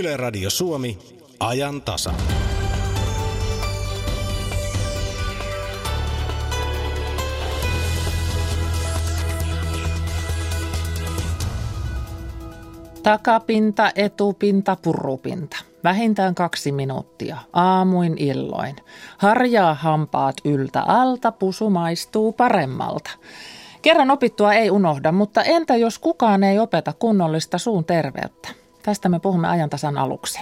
Yle Radio Suomi, ajan tasa. Takapinta, etupinta, purupinta. Vähintään kaksi minuuttia, aamuin illoin. Harjaa hampaat yltä alta, pusu maistuu paremmalta. Kerran opittua ei unohda, mutta entä jos kukaan ei opeta kunnollista suun terveyttä? Tästä me puhumme ajantasan aluksi.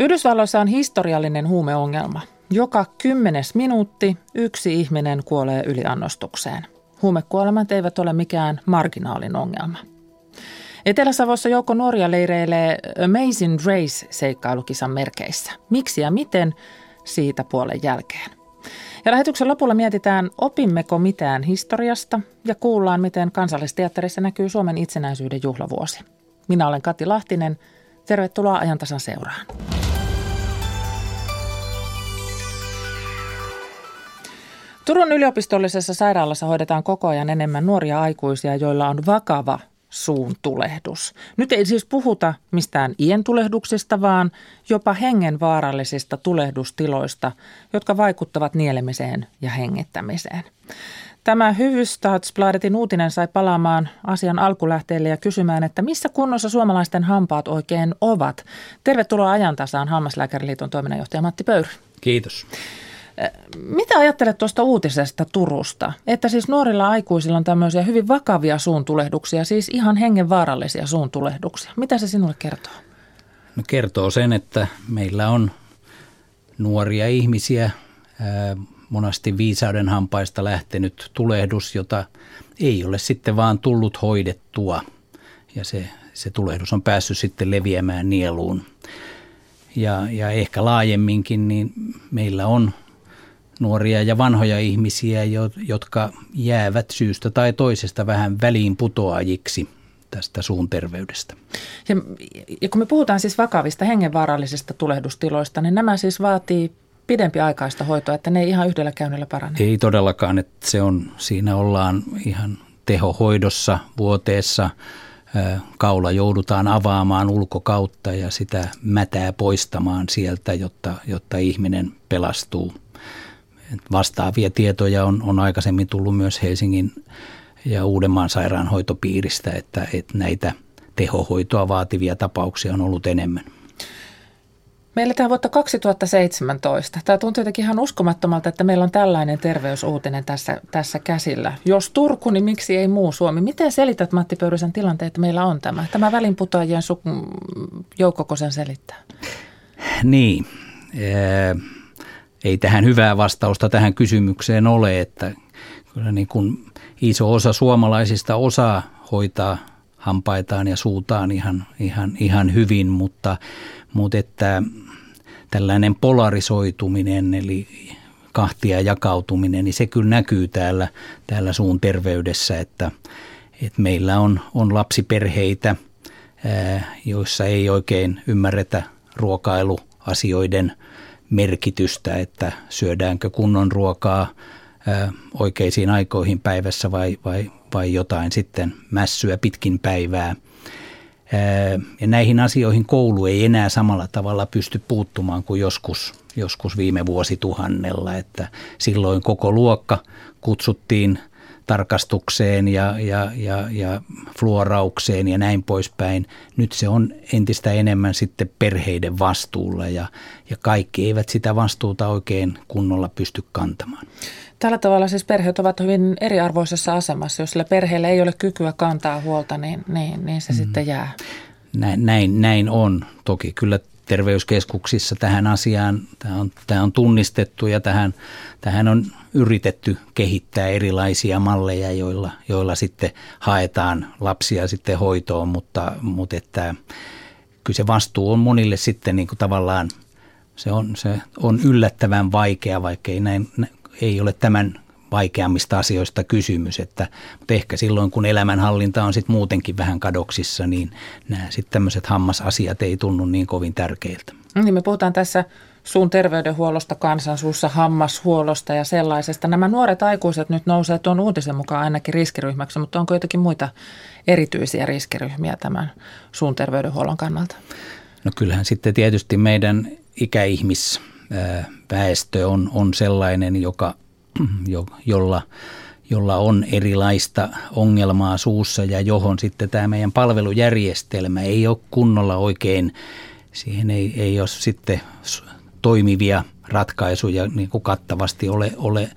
Yhdysvalloissa on historiallinen huumeongelma. Joka kymmenes minuutti yksi ihminen kuolee yliannostukseen. Huumekuolemat eivät ole mikään marginaalin ongelma. Etelä-Savossa joukko nuoria leireilee Amazing Race-seikkailukisan merkeissä. Miksi ja miten? Siitä puolen jälkeen. Ja lähetyksen lopulla mietitään, opimmeko mitään historiasta ja kuullaan, miten kansallisteatterissa näkyy Suomen itsenäisyyden juhlavuosi. Minä olen Kati Lahtinen. Tervetuloa ajantasan seuraan. Turun yliopistollisessa sairaalassa hoidetaan koko ajan enemmän nuoria aikuisia, joilla on vakava suun tulehdus. Nyt ei siis puhuta mistään ien tulehduksista, vaan jopa hengenvaarallisista tulehdustiloista, jotka vaikuttavat nielemiseen ja hengittämiseen. Tämä Hyvystadsbladetin uutinen sai palaamaan asian alkulähteelle ja kysymään, että missä kunnossa suomalaisten hampaat oikein ovat. Tervetuloa ajantasaan Hammaslääkäriliiton toiminnanjohtaja Matti Pöyry. Kiitos. Mitä ajattelet tuosta uutisesta Turusta? Että siis nuorilla aikuisilla on tämmöisiä hyvin vakavia suuntulehduksia, siis ihan hengenvaarallisia suuntulehduksia. Mitä se sinulle kertoo? No kertoo sen, että meillä on nuoria ihmisiä, monasti viisauden hampaista lähtenyt tulehdus, jota ei ole sitten vaan tullut hoidettua. Ja se, se tulehdus on päässyt sitten leviämään nieluun. Ja, ja ehkä laajemminkin, niin meillä on nuoria ja vanhoja ihmisiä, jotka jäävät syystä tai toisesta vähän väliin putoajiksi tästä suun terveydestä. Ja, ja kun me puhutaan siis vakavista hengenvaarallisista tulehdustiloista, niin nämä siis vaatii pidempi aikaista hoitoa, että ne ei ihan yhdellä käynnillä parane. Ei todellakaan, että se on, siinä ollaan ihan tehohoidossa vuoteessa. Kaula joudutaan avaamaan ulkokautta ja sitä mätää poistamaan sieltä, jotta, jotta ihminen pelastuu – Vastaavia tietoja on, on aikaisemmin tullut myös Helsingin ja Uudenmaan sairaanhoitopiiristä, että, että näitä tehohoitoa vaativia tapauksia on ollut enemmän. Meillä tämä vuotta 2017. Tämä tuntuu jotenkin ihan uskomattomalta, että meillä on tällainen terveysuutinen tässä, tässä käsillä. Jos Turku, niin miksi ei muu Suomi? Miten selität Matti Pöyrysen tilanteen, että meillä on tämä? Tämä välinputoajien su- joukkoko sen selittää? Niin ei tähän hyvää vastausta tähän kysymykseen ole, että kyllä niin kuin iso osa suomalaisista osaa hoitaa hampaitaan ja suutaan ihan, ihan, ihan hyvin, mutta, mutta että tällainen polarisoituminen eli kahtia jakautuminen, niin se kyllä näkyy täällä, täällä suun terveydessä, että, että meillä on, on lapsiperheitä, joissa ei oikein ymmärretä ruokailuasioiden merkitystä, että syödäänkö kunnon ruokaa oikeisiin aikoihin päivässä vai, vai, vai jotain sitten mässyä pitkin päivää. Ja näihin asioihin koulu ei enää samalla tavalla pysty puuttumaan kuin joskus, joskus viime vuosituhannella, että silloin koko luokka kutsuttiin – tarkastukseen ja, ja, ja, ja fluoraukseen ja näin poispäin. Nyt se on entistä enemmän sitten perheiden vastuulla ja, ja kaikki eivät sitä vastuuta oikein kunnolla pysty kantamaan. Tällä tavalla siis perheet ovat hyvin eriarvoisessa asemassa. Jos sillä perheellä ei ole kykyä kantaa huolta, niin, niin, niin se mm. sitten jää. Näin, näin, näin on. Toki kyllä terveyskeskuksissa tähän asiaan, tämä on, tämä on tunnistettu ja tähän, tähän on yritetty kehittää erilaisia malleja, joilla, joilla sitten haetaan lapsia sitten hoitoon, mutta, mutta että kyllä se vastuu on monille sitten niin kuin tavallaan, se on, se on yllättävän vaikea, vaikka ei, näin, ei ole tämän vaikeammista asioista kysymys, että, mutta ehkä silloin kun elämänhallinta on sitten muutenkin vähän kadoksissa, niin nämä sitten tämmöiset hammasasiat ei tunnu niin kovin tärkeiltä. Niin me puhutaan tässä suun terveydenhuollosta, kansansuussa, hammashuollosta ja sellaisesta. Nämä nuoret aikuiset nyt nousee tuon uutisen mukaan ainakin riskiryhmäksi, mutta onko jotakin muita erityisiä riskiryhmiä tämän suun terveydenhuollon kannalta? No kyllähän sitten tietysti meidän ikäihmisväestö on, on sellainen, joka, jo, jolla, jolla on erilaista ongelmaa suussa ja johon sitten tämä meidän palvelujärjestelmä ei ole kunnolla oikein, siihen ei, ei ole sitten toimivia ratkaisuja niin kuin kattavasti ole, ole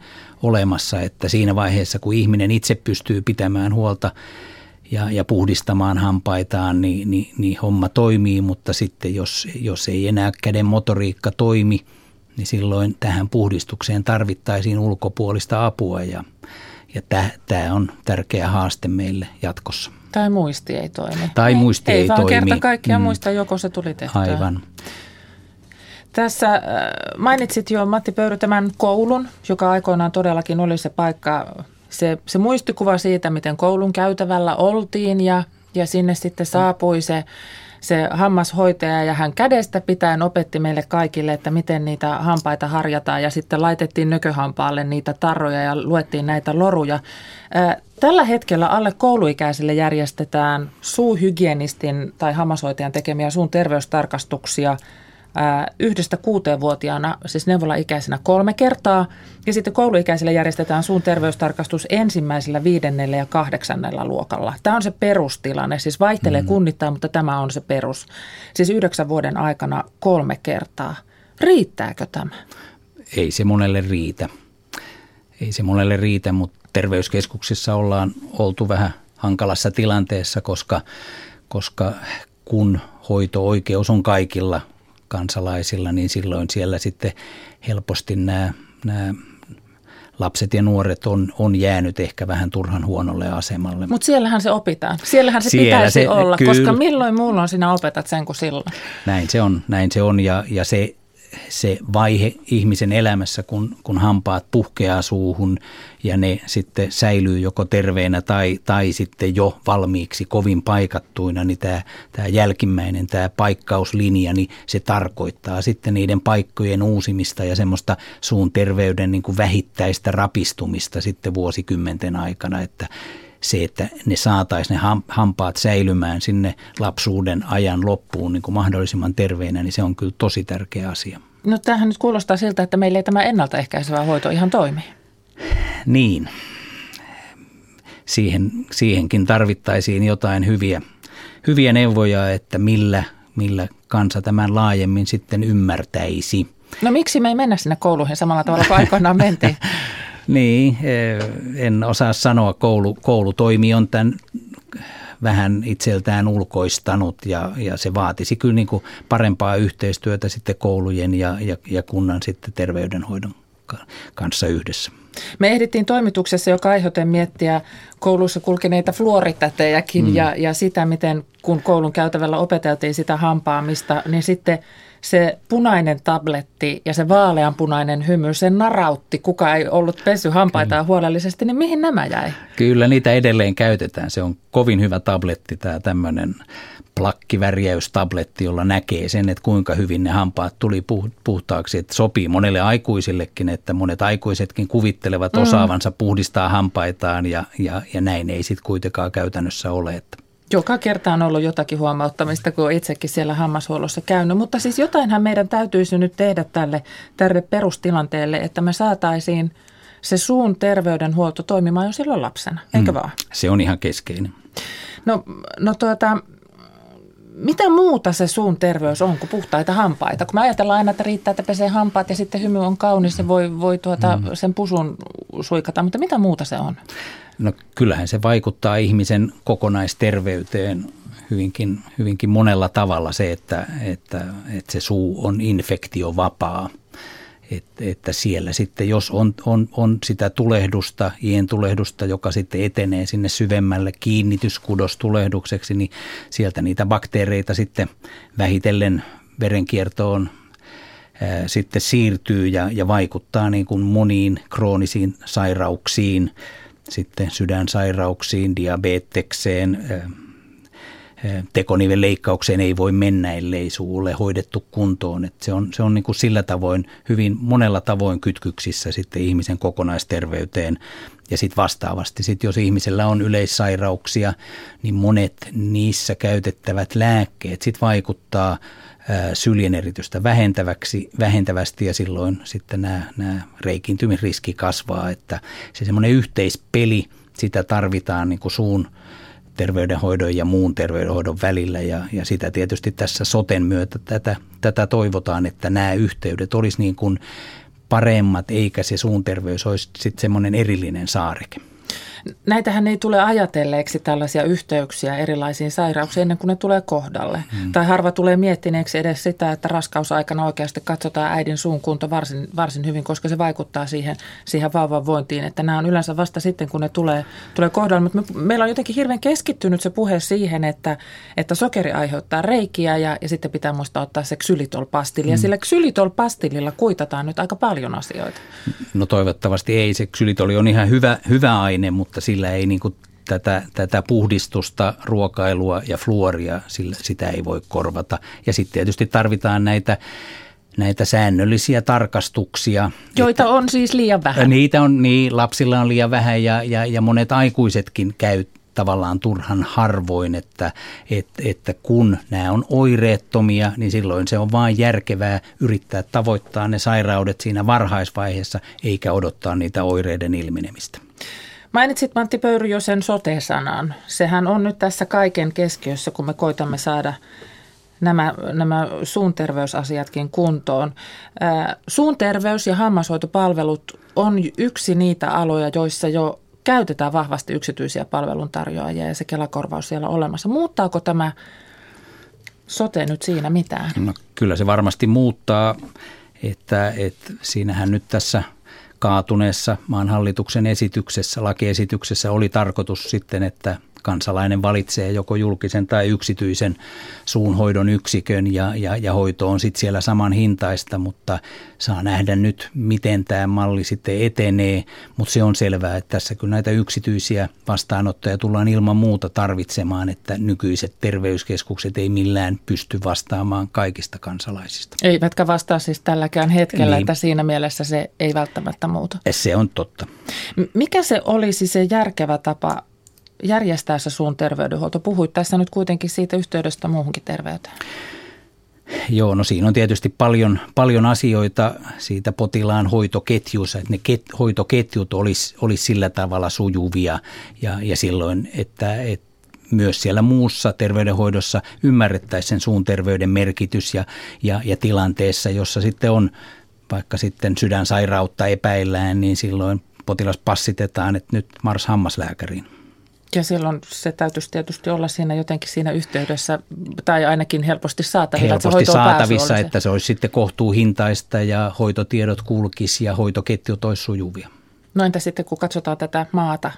olemassa, että siinä vaiheessa kun ihminen itse pystyy pitämään huolta ja, ja puhdistamaan hampaitaan, niin, niin, niin homma toimii, mutta sitten jos, jos ei enää käden motoriikka toimi, niin silloin tähän puhdistukseen tarvittaisiin ulkopuolista apua ja, ja tämä on tärkeä haaste meille jatkossa. Tai muisti ei toimi. Tai muisti ei, ei vaan kerta kaikkiaan mm. muista, joko se tuli tehtyä. Aivan. Tässä äh, mainitsit jo Matti Pöyry tämän koulun, joka aikoinaan todellakin oli se paikka, se, se muistikuva siitä, miten koulun käytävällä oltiin ja, ja sinne sitten saapui se, se hammashoitaja ja hän kädestä pitäen opetti meille kaikille, että miten niitä hampaita harjataan ja sitten laitettiin nököhampaalle niitä tarroja ja luettiin näitä loruja. Tällä hetkellä alle kouluikäisille järjestetään suuhygienistin tai hammashoitajan tekemiä suun terveystarkastuksia – yhdestä kuuteenvuotiaana, siis neuvolaikäisenä kolme kertaa. Ja sitten kouluikäisille järjestetään suun terveystarkastus ensimmäisellä, viidennellä ja kahdeksannella luokalla. Tämä on se perustilanne, siis vaihtelee mm. kunnittain, mutta tämä on se perus. Siis yhdeksän vuoden aikana kolme kertaa. Riittääkö tämä? Ei se monelle riitä. Ei se monelle riitä, mutta terveyskeskuksissa ollaan oltu vähän hankalassa tilanteessa, koska, koska kun hoito-oikeus on kaikilla – kansalaisilla, niin silloin siellä sitten helposti nämä, nämä lapset ja nuoret on, on jäänyt ehkä vähän turhan huonolle asemalle. Mutta siellähän se opitaan. Siellähän se Siellä pitäisi se, olla, kyllä, koska milloin muulloin sinä opetat sen kuin silloin. Näin se on, näin se on ja, ja se se vaihe ihmisen elämässä, kun, kun hampaat puhkeaa suuhun ja ne sitten säilyy joko terveenä tai, tai sitten jo valmiiksi kovin paikattuina, niin tämä, tämä jälkimmäinen, tämä paikkauslinja, niin se tarkoittaa sitten niiden paikkojen uusimista ja semmoista suun terveyden niin kuin vähittäistä rapistumista sitten vuosikymmenten aikana, että se, että ne saataisiin ne hampaat säilymään sinne lapsuuden ajan loppuun niin kuin mahdollisimman terveinä, niin se on kyllä tosi tärkeä asia. No tämähän nyt kuulostaa siltä, että meillä ei tämä ennaltaehkäisevä hoito ihan toimi. Niin. Siihen, siihenkin tarvittaisiin jotain hyviä, hyviä neuvoja, että millä, millä kansa tämän laajemmin sitten ymmärtäisi. No miksi me ei mennä sinne kouluihin samalla tavalla kuin aikoinaan mentiin? Niin, eh, en osaa sanoa. Koulu, koulutoimi on tämän vähän itseltään ulkoistanut ja, ja se vaatisi kyllä niin kuin parempaa yhteistyötä sitten koulujen ja, ja, ja kunnan sitten terveydenhoidon kanssa yhdessä. Me ehdittiin toimituksessa joka aiheuten miettiä koulussa kulkeneita fluoritätejäkin mm. ja, ja sitä, miten kun koulun käytävällä opeteltiin sitä hampaamista, niin sitten – se punainen tabletti ja se vaaleanpunainen hymy, se narautti, kuka ei ollut pesy hampaitaan huolellisesti, niin mihin nämä jäi? Kyllä niitä edelleen käytetään. Se on kovin hyvä tabletti, tämä tämmöinen plakkivärjäystabletti, jolla näkee sen, että kuinka hyvin ne hampaat tuli puhtaaksi. Että sopii monelle aikuisillekin, että monet aikuisetkin kuvittelevat mm. osaavansa puhdistaa hampaitaan ja, ja, ja näin ei sitten kuitenkaan käytännössä ole. Että joka kerta on ollut jotakin huomauttamista, kun itsekin siellä hammashuollossa käynyt. Mutta siis jotainhan meidän täytyisi nyt tehdä tälle, tälle perustilanteelle, että me saataisiin se suun terveydenhuolto toimimaan jo silloin lapsena, eikö mm, vaan? Se on ihan keskeinen. No, no tuota, mitä muuta se suun terveys on kuin puhtaita hampaita? Kun me ajatellaan aina, että riittää, että pesee hampaat ja sitten hymy on kaunis ja voi, voi tuota, mm. sen pusun suikata, mutta mitä muuta se on? No kyllähän se vaikuttaa ihmisen kokonaisterveyteen hyvinkin, hyvinkin monella tavalla se, että, että, että se suu on infektiovapaa. Että, että siellä sitten, jos on, on, on sitä tulehdusta, ien tulehdusta, joka sitten etenee sinne syvemmälle kiinnityskudostulehdukseksi, niin sieltä niitä bakteereita sitten vähitellen verenkiertoon ää, sitten siirtyy ja, ja vaikuttaa niin kuin moniin kroonisiin sairauksiin – sitten sydänsairauksiin, diabetekseen, tekonivelleikkaukseen ei voi mennä, ellei suu ole hoidettu kuntoon. Et se on, se on niin kuin sillä tavoin hyvin monella tavoin kytkyksissä sitten ihmisen kokonaisterveyteen. Ja sitten vastaavasti, sit jos ihmisellä on yleissairauksia, niin monet niissä käytettävät lääkkeet sit vaikuttaa syljeneritystä vähentäväksi, vähentävästi ja silloin sitten nämä, nämä reikiintymisriski kasvaa, että se semmoinen yhteispeli, sitä tarvitaan niin kuin suun terveydenhoidon ja muun terveydenhoidon välillä ja, ja sitä tietysti tässä soten myötä tätä, tätä toivotaan, että nämä yhteydet olisi niin kuin paremmat eikä se suun terveys olisi sitten semmoinen erillinen saareke näitähän ei tule ajatelleeksi tällaisia yhteyksiä erilaisiin sairauksiin ennen kuin ne tulee kohdalle. Hmm. Tai harva tulee miettineeksi edes sitä, että raskausaikana oikeasti katsotaan äidin suun kunto varsin, varsin hyvin, koska se vaikuttaa siihen, siihen vauvan vointiin. Että nämä on yleensä vasta sitten, kun ne tulee, tulee kohdalle. Mutta me, meillä on jotenkin hirveän keskittynyt se puhe siihen, että, että sokeri aiheuttaa reikiä ja, ja sitten pitää muistaa ottaa se ksylitolpastilli. Hmm. Ja sillä ksylitolpastillilla kuitataan nyt aika paljon asioita. No toivottavasti ei. Se ksylitoli on ihan hyvä, hyvä aine, mutta mutta sillä ei niin kuin tätä, tätä puhdistusta, ruokailua ja fluoria, sillä, sitä ei voi korvata. Ja sitten tietysti tarvitaan näitä näitä säännöllisiä tarkastuksia. Joita että, on siis liian vähän. Niitä on, niin lapsilla on liian vähän ja, ja, ja monet aikuisetkin käy tavallaan turhan harvoin, että, että, että kun nämä on oireettomia, niin silloin se on vain järkevää yrittää tavoittaa ne sairaudet siinä varhaisvaiheessa, eikä odottaa niitä oireiden ilmenemistä. Mainitsit Mantti Pöyry jo sen sote-sanan. Sehän on nyt tässä kaiken keskiössä, kun me koitamme saada nämä, nämä suun terveysasiatkin kuntoon. Suun terveys- ja hammashoitopalvelut on yksi niitä aloja, joissa jo käytetään vahvasti yksityisiä palveluntarjoajia ja se Kelakorvaus siellä on olemassa. Muuttaako tämä sote nyt siinä mitään? No, kyllä se varmasti muuttaa, että, että siinähän nyt tässä – kaatuneessa maan hallituksen esityksessä, lakiesityksessä oli tarkoitus sitten, että kansalainen valitsee joko julkisen tai yksityisen suunhoidon yksikön ja, ja, ja hoito on sitten siellä saman hintaista, mutta saa nähdä nyt, miten tämä malli sitten etenee. Mutta se on selvää, että tässä kun näitä yksityisiä vastaanottoja tullaan ilman muuta tarvitsemaan, että nykyiset terveyskeskukset ei millään pysty vastaamaan kaikista kansalaisista. Eivätkä vastaa siis tälläkään hetkellä, niin. että siinä mielessä se ei välttämättä muuta. Se on totta. Mikä se olisi se järkevä tapa järjestäessä suun terveydenhuolto? Puhuit tässä nyt kuitenkin siitä yhteydestä muuhunkin terveyteen. Joo, no siinä on tietysti paljon, paljon asioita siitä potilaan hoitoketjussa, että ne ket, hoitoketjut olisi, olisi sillä tavalla sujuvia ja, ja silloin, että, että myös siellä muussa terveydenhoidossa ymmärrettäisiin sen suun terveyden merkitys ja, ja, ja tilanteessa, jossa sitten on vaikka sitten sydänsairautta epäillään, niin silloin potilas passitetaan, että nyt mars hammaslääkäriin. Ja silloin se täytyisi tietysti olla siinä jotenkin siinä yhteydessä, tai ainakin helposti saatavilla. Helposti että saatavissa, että se olisi sitten kohtuuhintaista ja hoitotiedot kulkisi ja hoitoketjut olisi sujuvia. No entä sitten kun katsotaan tätä maata,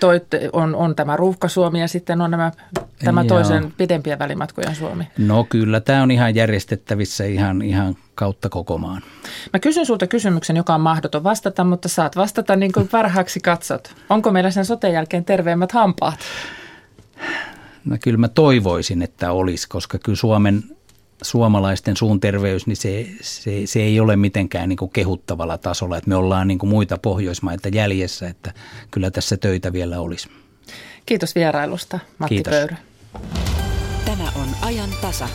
toi, on, on tämä ruuhka Suomi ja sitten on nämä, tämä toisen pidempien välimatkojen Suomi. No kyllä, tämä on ihan järjestettävissä ihan, ihan kautta koko maan. Mä kysyn sulta kysymyksen, joka on mahdoton vastata, mutta saat vastata niin kuin parhaaksi katsot. Onko meillä sen soten jälkeen terveemmät hampaat? No kyllä mä toivoisin, että olisi, koska kyllä Suomen suomalaisten suun terveys, niin se, se, se ei ole mitenkään niin kuin kehuttavalla tasolla. Että me ollaan niin kuin muita Pohjoismaita jäljessä, että kyllä tässä töitä vielä olisi. Kiitos vierailusta, Matti Kiitos. Pöyrä. Tämä on ajan tasa.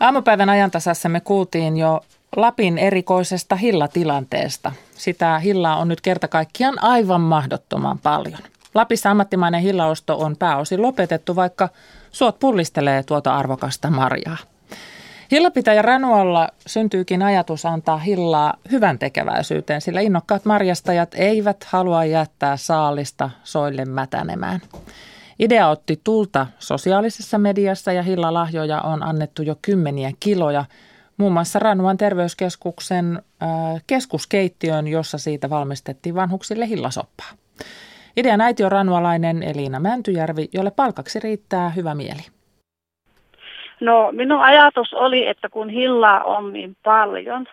Aamupäivän ajantasassa me kuultiin jo Lapin erikoisesta hillatilanteesta. Sitä hillaa on nyt kerta kaikkiaan aivan mahdottoman paljon. Lapissa ammattimainen hillaosto on pääosin lopetettu, vaikka suot pullistelee tuota arvokasta marjaa. Hillapitäjä Ranualla syntyykin ajatus antaa hillaa hyvän tekeväisyyteen, sillä innokkaat marjastajat eivät halua jättää saalista soille mätänemään. Idea otti tulta sosiaalisessa mediassa ja hillalahjoja on annettu jo kymmeniä kiloja, muun muassa Ranuan terveyskeskuksen äh, keskuskeittiön, jossa siitä valmistettiin vanhuksille hillasoppaa. Idean äiti on ranualainen Elina Mäntyjärvi, jolle palkaksi riittää hyvä mieli. No minun ajatus oli, että kun hillaa on niin paljon,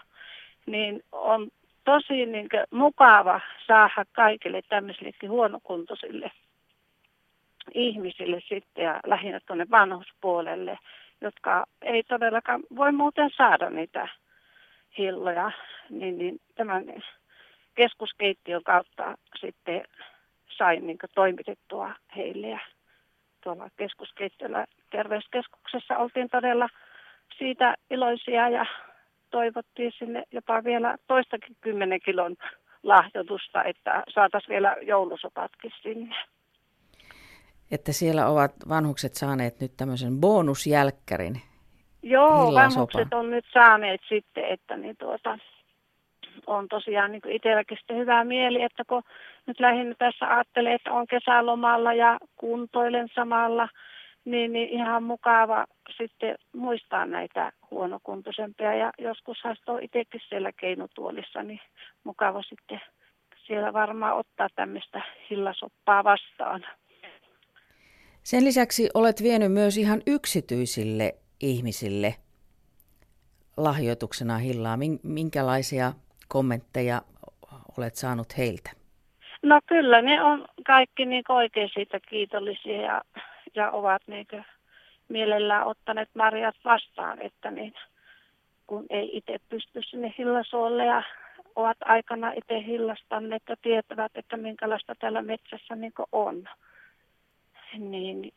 niin on tosi niin mukava saada kaikille tämmöisillekin huonokuntoisille ihmisille sitten ja lähinnä tuonne vanhuspuolelle, jotka ei todellakaan voi muuten saada niitä hilloja, niin, niin tämän keskuskeittiön kautta sitten sain niin toimitettua heille ja tuolla keskuskeittiöllä terveyskeskuksessa oltiin todella siitä iloisia ja toivottiin sinne jopa vielä toistakin kymmenen kilon lahjoitusta, että saataisiin vielä joulusopatkin sinne. Että siellä ovat vanhukset saaneet nyt tämmöisen bonusjälkkärin. Joo, vanhukset on nyt saaneet sitten, että niin tuota, on tosiaan niin itselläkin sitten hyvä mieli, että kun nyt lähinnä tässä ajattelee, että on kesälomalla ja kuntoilen samalla, niin, niin ihan mukava sitten muistaa näitä huonokuntoisempia. Ja joskus on itsekin siellä keinotuolissa, niin mukava sitten siellä varmaan ottaa tämmöistä hillasoppaa vastaan. Sen lisäksi olet vienyt myös ihan yksityisille ihmisille lahjoituksena hillaa. Minkälaisia kommentteja olet saanut heiltä? No kyllä, ne on kaikki niin oikein siitä kiitollisia ja, ja ovat niin mielellään ottaneet marjat vastaan, että niin, kun ei itse pysty sinne hillasuolle ja ovat aikana itse hillastanneet ja tietävät, että minkälaista täällä metsässä niin on. Niin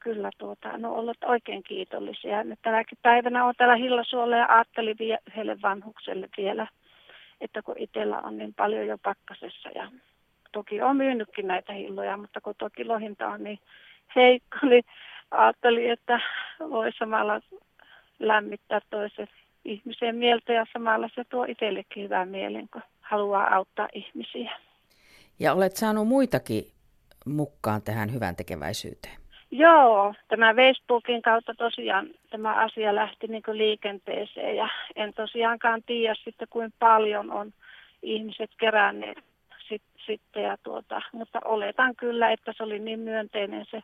kyllä tuota, no olleet oikein kiitollisia. Nyt tänäkin päivänä on täällä hillasuolla ja ajattelin yhdelle vanhukselle vielä – että kun itsellä on niin paljon jo pakkasessa ja toki on myynytkin näitä hilloja, mutta kun tuo kilohinta on niin heikko, niin ajattelin, että voi samalla lämmittää toisen ihmisen mieltä ja samalla se tuo itsellekin hyvää mielen, kun haluaa auttaa ihmisiä. Ja olet saanut muitakin mukaan tähän hyvän tekeväisyyteen. Joo, tämä Facebookin kautta tosiaan tämä asia lähti niin liikenteeseen ja en tosiaankaan tiedä sitten kuinka paljon on ihmiset keränneet sit, sitten ja tuota, mutta oletan kyllä, että se oli niin myönteinen se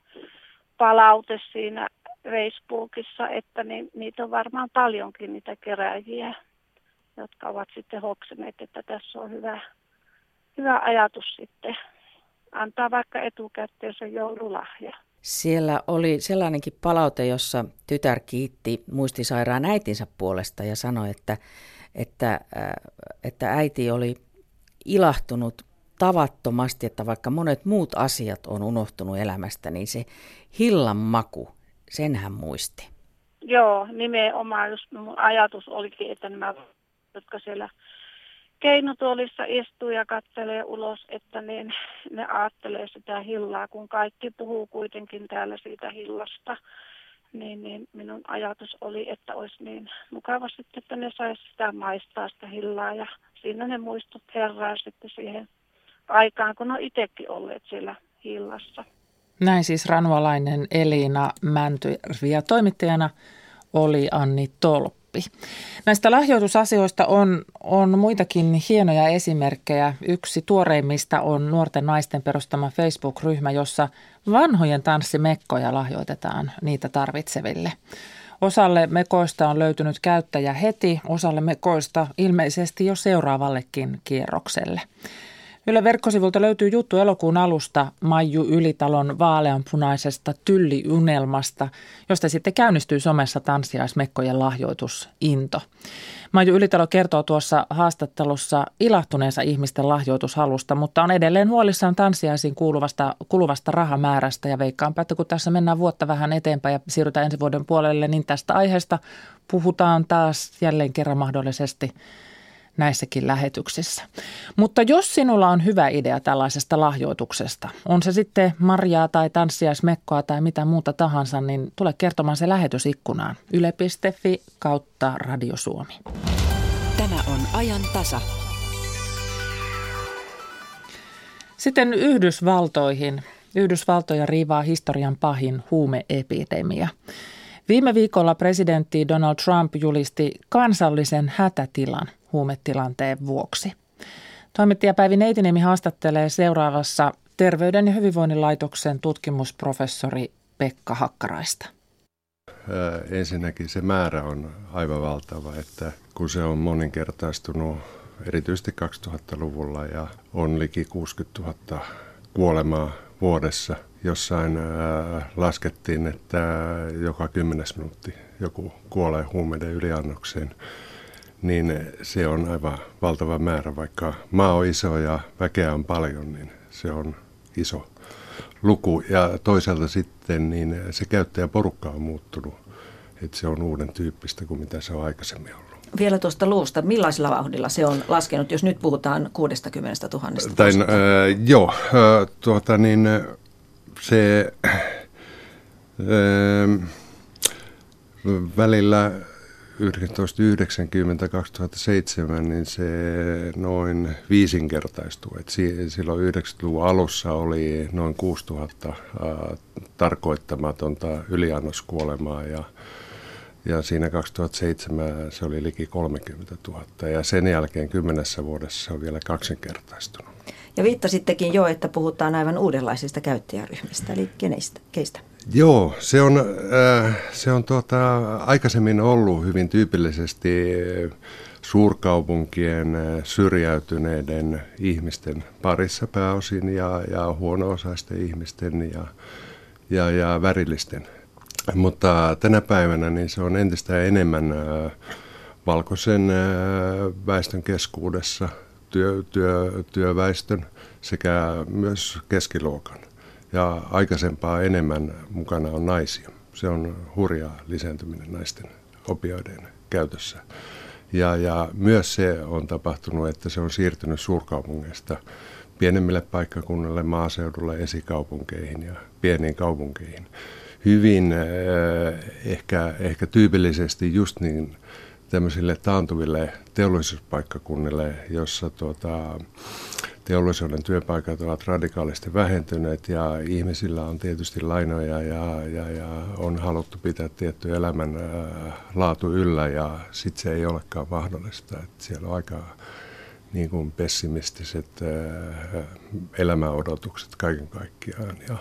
palaute siinä Facebookissa, että niin, niitä on varmaan paljonkin niitä keräjiä, jotka ovat sitten hokseneet, että tässä on hyvä, hyvä ajatus sitten antaa vaikka etukäteen se joululahja. Siellä oli sellainenkin palaute, jossa tytär kiitti muistisairaan äitinsä puolesta ja sanoi, että, että, äh, että äiti oli ilahtunut tavattomasti, että vaikka monet muut asiat on unohtunut elämästä, niin se hillan maku, sen hän muisti. Joo, nimenomaan just mun ajatus olikin, että nämä, jotka siellä keinotuolissa istuu ja katselee ulos, että niin ne ajattelee sitä hillaa, kun kaikki puhuu kuitenkin täällä siitä hillasta. Niin, niin minun ajatus oli, että olisi niin mukava sitten, että ne saisi sitä maistaa sitä hillaa ja siinä ne muistut herää sitten siihen aikaan, kun on itsekin olleet siellä hillassa. Näin siis ranualainen Elina Mäntyjärvi ja toimittajana oli Anni Tolp oppi. Näistä lahjoitusasioista on, on muitakin hienoja esimerkkejä. Yksi tuoreimmista on nuorten naisten perustama Facebook-ryhmä, jossa vanhojen tanssimekkoja lahjoitetaan niitä tarvitseville. Osalle mekoista on löytynyt käyttäjä heti, osalle mekoista ilmeisesti jo seuraavallekin kierrokselle. Yle verkkosivulta löytyy juttu elokuun alusta Maiju Ylitalon vaaleanpunaisesta tylliunelmasta, josta sitten käynnistyy somessa tanssiaismekkojen lahjoitusinto. Maiju Ylitalo kertoo tuossa haastattelussa ilahtuneensa ihmisten lahjoitushalusta, mutta on edelleen huolissaan tanssiaisiin kuuluvasta, kuluvasta rahamäärästä ja veikkaanpa, että kun tässä mennään vuotta vähän eteenpäin ja siirrytään ensi vuoden puolelle, niin tästä aiheesta puhutaan taas jälleen kerran mahdollisesti näissäkin lähetyksissä. Mutta jos sinulla on hyvä idea tällaisesta lahjoituksesta, on se sitten marjaa tai tanssiaismekkoa tai mitä muuta tahansa, niin tule kertomaan se lähetysikkunaan yle.fi kautta Radio Suomi. Tämä on ajan tasa. Sitten Yhdysvaltoihin. Yhdysvaltoja riivaa historian pahin huumeepidemia. Viime viikolla presidentti Donald Trump julisti kansallisen hätätilan – huumetilanteen vuoksi. Toimittaja Päivi Neitiniemi haastattelee seuraavassa Terveyden ja hyvinvoinnin laitoksen tutkimusprofessori Pekka Hakkaraista. Ensinnäkin se määrä on aivan valtava, että kun se on moninkertaistunut erityisesti 2000-luvulla ja on liki 60 000 kuolemaa vuodessa. Jossain laskettiin, että joka kymmenes minuutti joku kuolee huumeiden yliannokseen. Niin se on aivan valtava määrä, vaikka maa on iso ja väkeä on paljon, niin se on iso luku. Ja toisaalta sitten niin se käyttäjäporukka on muuttunut, että se on uuden tyyppistä kuin mitä se on aikaisemmin ollut. Vielä tuosta luusta, millaisella vauhdilla se on laskenut, jos nyt puhutaan 60 000 tai, äh, Joo, äh, tuota niin, se äh, välillä 1990-2007, niin se noin viisinkertaistui. Et silloin 90-luvun alussa oli noin 6000 äh, tarkoittamatonta yliannoskuolemaa ja ja siinä 2007 se oli liki 30 000 ja sen jälkeen kymmenessä vuodessa se on vielä kaksinkertaistunut. Ja viittasittekin jo, että puhutaan aivan uudenlaisista käyttäjäryhmistä, eli keneistä, keistä? Joo, se on, äh, se on tuota, aikaisemmin ollut hyvin tyypillisesti suurkaupunkien äh, syrjäytyneiden ihmisten parissa pääosin ja, ja huono-osaisten ihmisten ja, ja, ja värillisten mutta tänä päivänä niin se on entistä enemmän valkoisen väestön keskuudessa, työ, työ, työväestön sekä myös keskiluokan. Ja aikaisempaa enemmän mukana on naisia. Se on hurjaa lisääntyminen naisten opioiden käytössä. Ja, ja myös se on tapahtunut, että se on siirtynyt suurkaupungeista pienemmille paikkakunnille, maaseudulle, esikaupunkeihin ja pieniin kaupunkeihin hyvin äh, ehkä, ehkä tyypillisesti just niin tämmöisille taantuville teollisuuspaikkakunnille, jossa tuota, teollisuuden työpaikat ovat radikaalisti vähentyneet ja ihmisillä on tietysti lainoja ja, ja, ja on haluttu pitää tietty elämän äh, laatu yllä ja sitten se ei olekaan mahdollista. että siellä on aika niin kuin pessimistiset äh, elämäodotukset kaiken kaikkiaan ja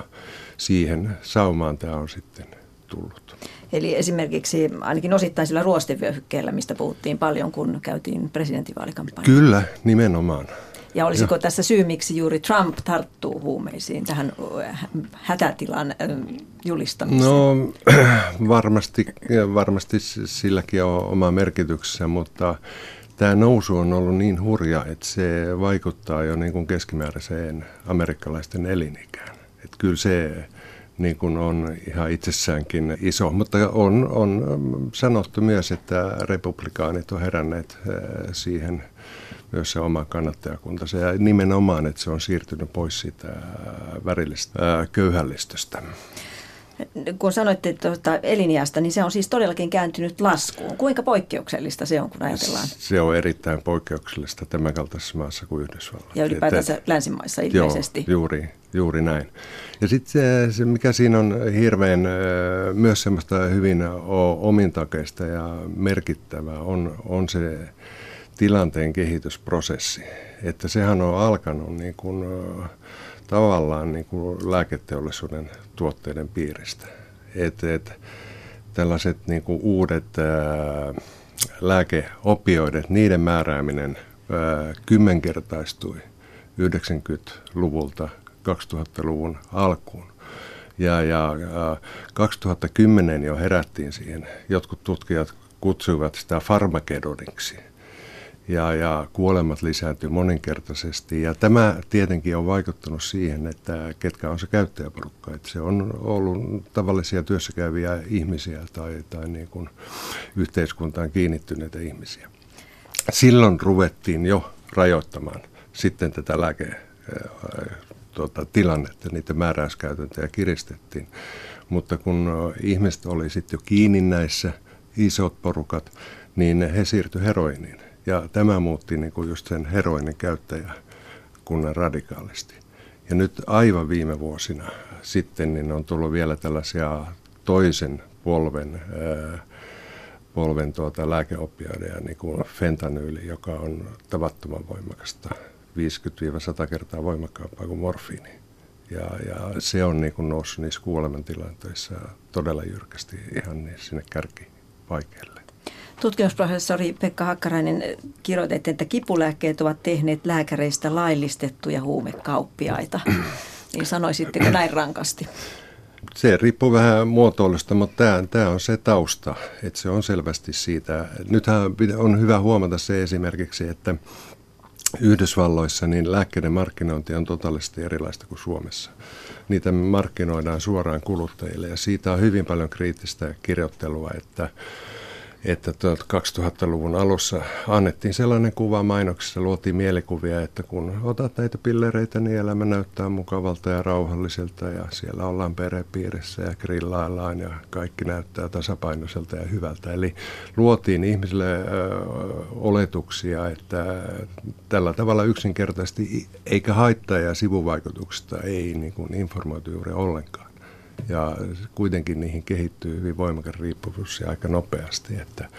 siihen saumaan tämä on sitten tullut. Eli esimerkiksi ainakin osittain sillä ruostevyöhykkeellä, mistä puhuttiin paljon, kun käytiin presidentinvaalikampanjaa. Kyllä, nimenomaan. Ja olisiko ja. tässä syy, miksi juuri Trump tarttuu huumeisiin tähän äh, hätätilan julistamiseen? No varmasti, varmasti silläkin on oma merkityksensä, mutta tämä nousu on ollut niin hurja, että se vaikuttaa jo niin kuin keskimääräiseen amerikkalaisten elinikään. Että kyllä se niin kuin on ihan itsessäänkin iso, mutta on, on sanottu myös, että republikaanit on heränneet siihen myös se oma kannattajakuntansa. Ja nimenomaan, että se on siirtynyt pois siitä värillistä köyhällistöstä kun sanoitte tuota eliniästä, niin se on siis todellakin kääntynyt laskuun. Kuinka poikkeuksellista se on, kun ajatellaan? Se on erittäin poikkeuksellista tämän kaltaisessa maassa kuin Yhdysvallat. Ja ylipäätänsä Että, länsimaissa ilmeisesti. Joo, juuri, juuri näin. Ja sitten se, se, mikä siinä on hirveän myös semmoista hyvin omintakeista ja merkittävää, on, on se tilanteen kehitysprosessi. Että sehän on alkanut niin kuin, tavallaan niin kuin lääketeollisuuden tuotteiden piiristä. Et, et, tällaiset niin kuin uudet ää, lääkeopioidet, niiden määrääminen ää, kymmenkertaistui 90-luvulta 2000-luvun alkuun. Ja, ja ää, 2010 jo herättiin siihen. Jotkut tutkijat kutsuivat sitä farmakedoniksi – ja, ja kuolemat lisääntyy moninkertaisesti. Ja tämä tietenkin on vaikuttanut siihen, että ketkä on se käyttäjäporukka. Että se on ollut tavallisia työssäkäyviä ihmisiä tai, tai niin kuin yhteiskuntaan kiinnittyneitä ihmisiä. Silloin ruvettiin jo rajoittamaan sitten tätä lääke, tuota, tilannetta, niitä määräyskäytäntöjä kiristettiin. Mutta kun ihmiset oli sitten jo kiinni näissä, isot porukat, niin he siirtyi heroiniin ja tämä muutti niin kuin just sen heroinen käyttäjäkunnan radikaalisti. Ja nyt aivan viime vuosina sitten niin on tullut vielä tällaisia toisen polven, ää, polven tuota lääkeopioideja, niin kuin fentanyyli, joka on tavattoman voimakasta, 50-100 kertaa voimakkaampaa kuin morfiini. Ja, ja se on niin kuin noussut niissä kuolemantilanteissa todella jyrkästi ihan niin sinne kärkipaikeille. Tutkimusprofessori Pekka Hakkarainen kirjoitti, että kipulääkkeet ovat tehneet lääkäreistä laillistettuja huumekauppiaita. niin sanoisitteko näin rankasti? Se riippuu vähän muotoilusta, mutta tämä, tämä on se tausta, että se on selvästi siitä. Nythän on hyvä huomata se esimerkiksi, että Yhdysvalloissa niin lääkkeiden markkinointi on totaalisesti erilaista kuin Suomessa. Niitä markkinoidaan suoraan kuluttajille ja siitä on hyvin paljon kriittistä kirjoittelua, että että 2000-luvun alussa annettiin sellainen kuva mainoksessa, luotiin mielikuvia, että kun otat näitä pillereitä, niin elämä näyttää mukavalta ja rauhalliselta ja siellä ollaan perhepiirissä ja grillaillaan ja kaikki näyttää tasapainoiselta ja hyvältä. Eli luotiin ihmisille ö, oletuksia, että tällä tavalla yksinkertaisesti eikä haittaa ja sivuvaikutuksista ei niin kuin informoitu juuri ollenkaan ja kuitenkin niihin kehittyy hyvin voimakas riippuvuus ja aika nopeasti, että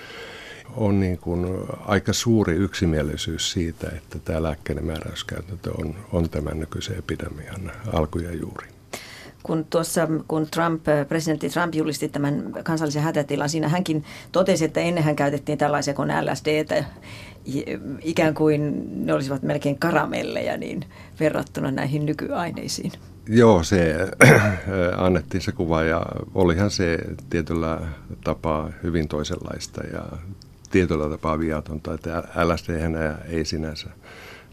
on niin kuin aika suuri yksimielisyys siitä, että tämä lääkkeiden määräyskäytäntö on, on tämän nykyisen epidemian alku ja juuri. Kun tuossa, kun Trump, presidentti Trump julisti tämän kansallisen hätätilan, siinä hänkin totesi, että ennen hän käytettiin tällaisia kuin LSD, ikään kuin ne olisivat melkein karamelleja niin verrattuna näihin nykyaineisiin. Joo, se annettiin se kuva ja olihan se tietyllä tapaa hyvin toisenlaista ja tietyllä tapaa viatonta, että LSD ei sinänsä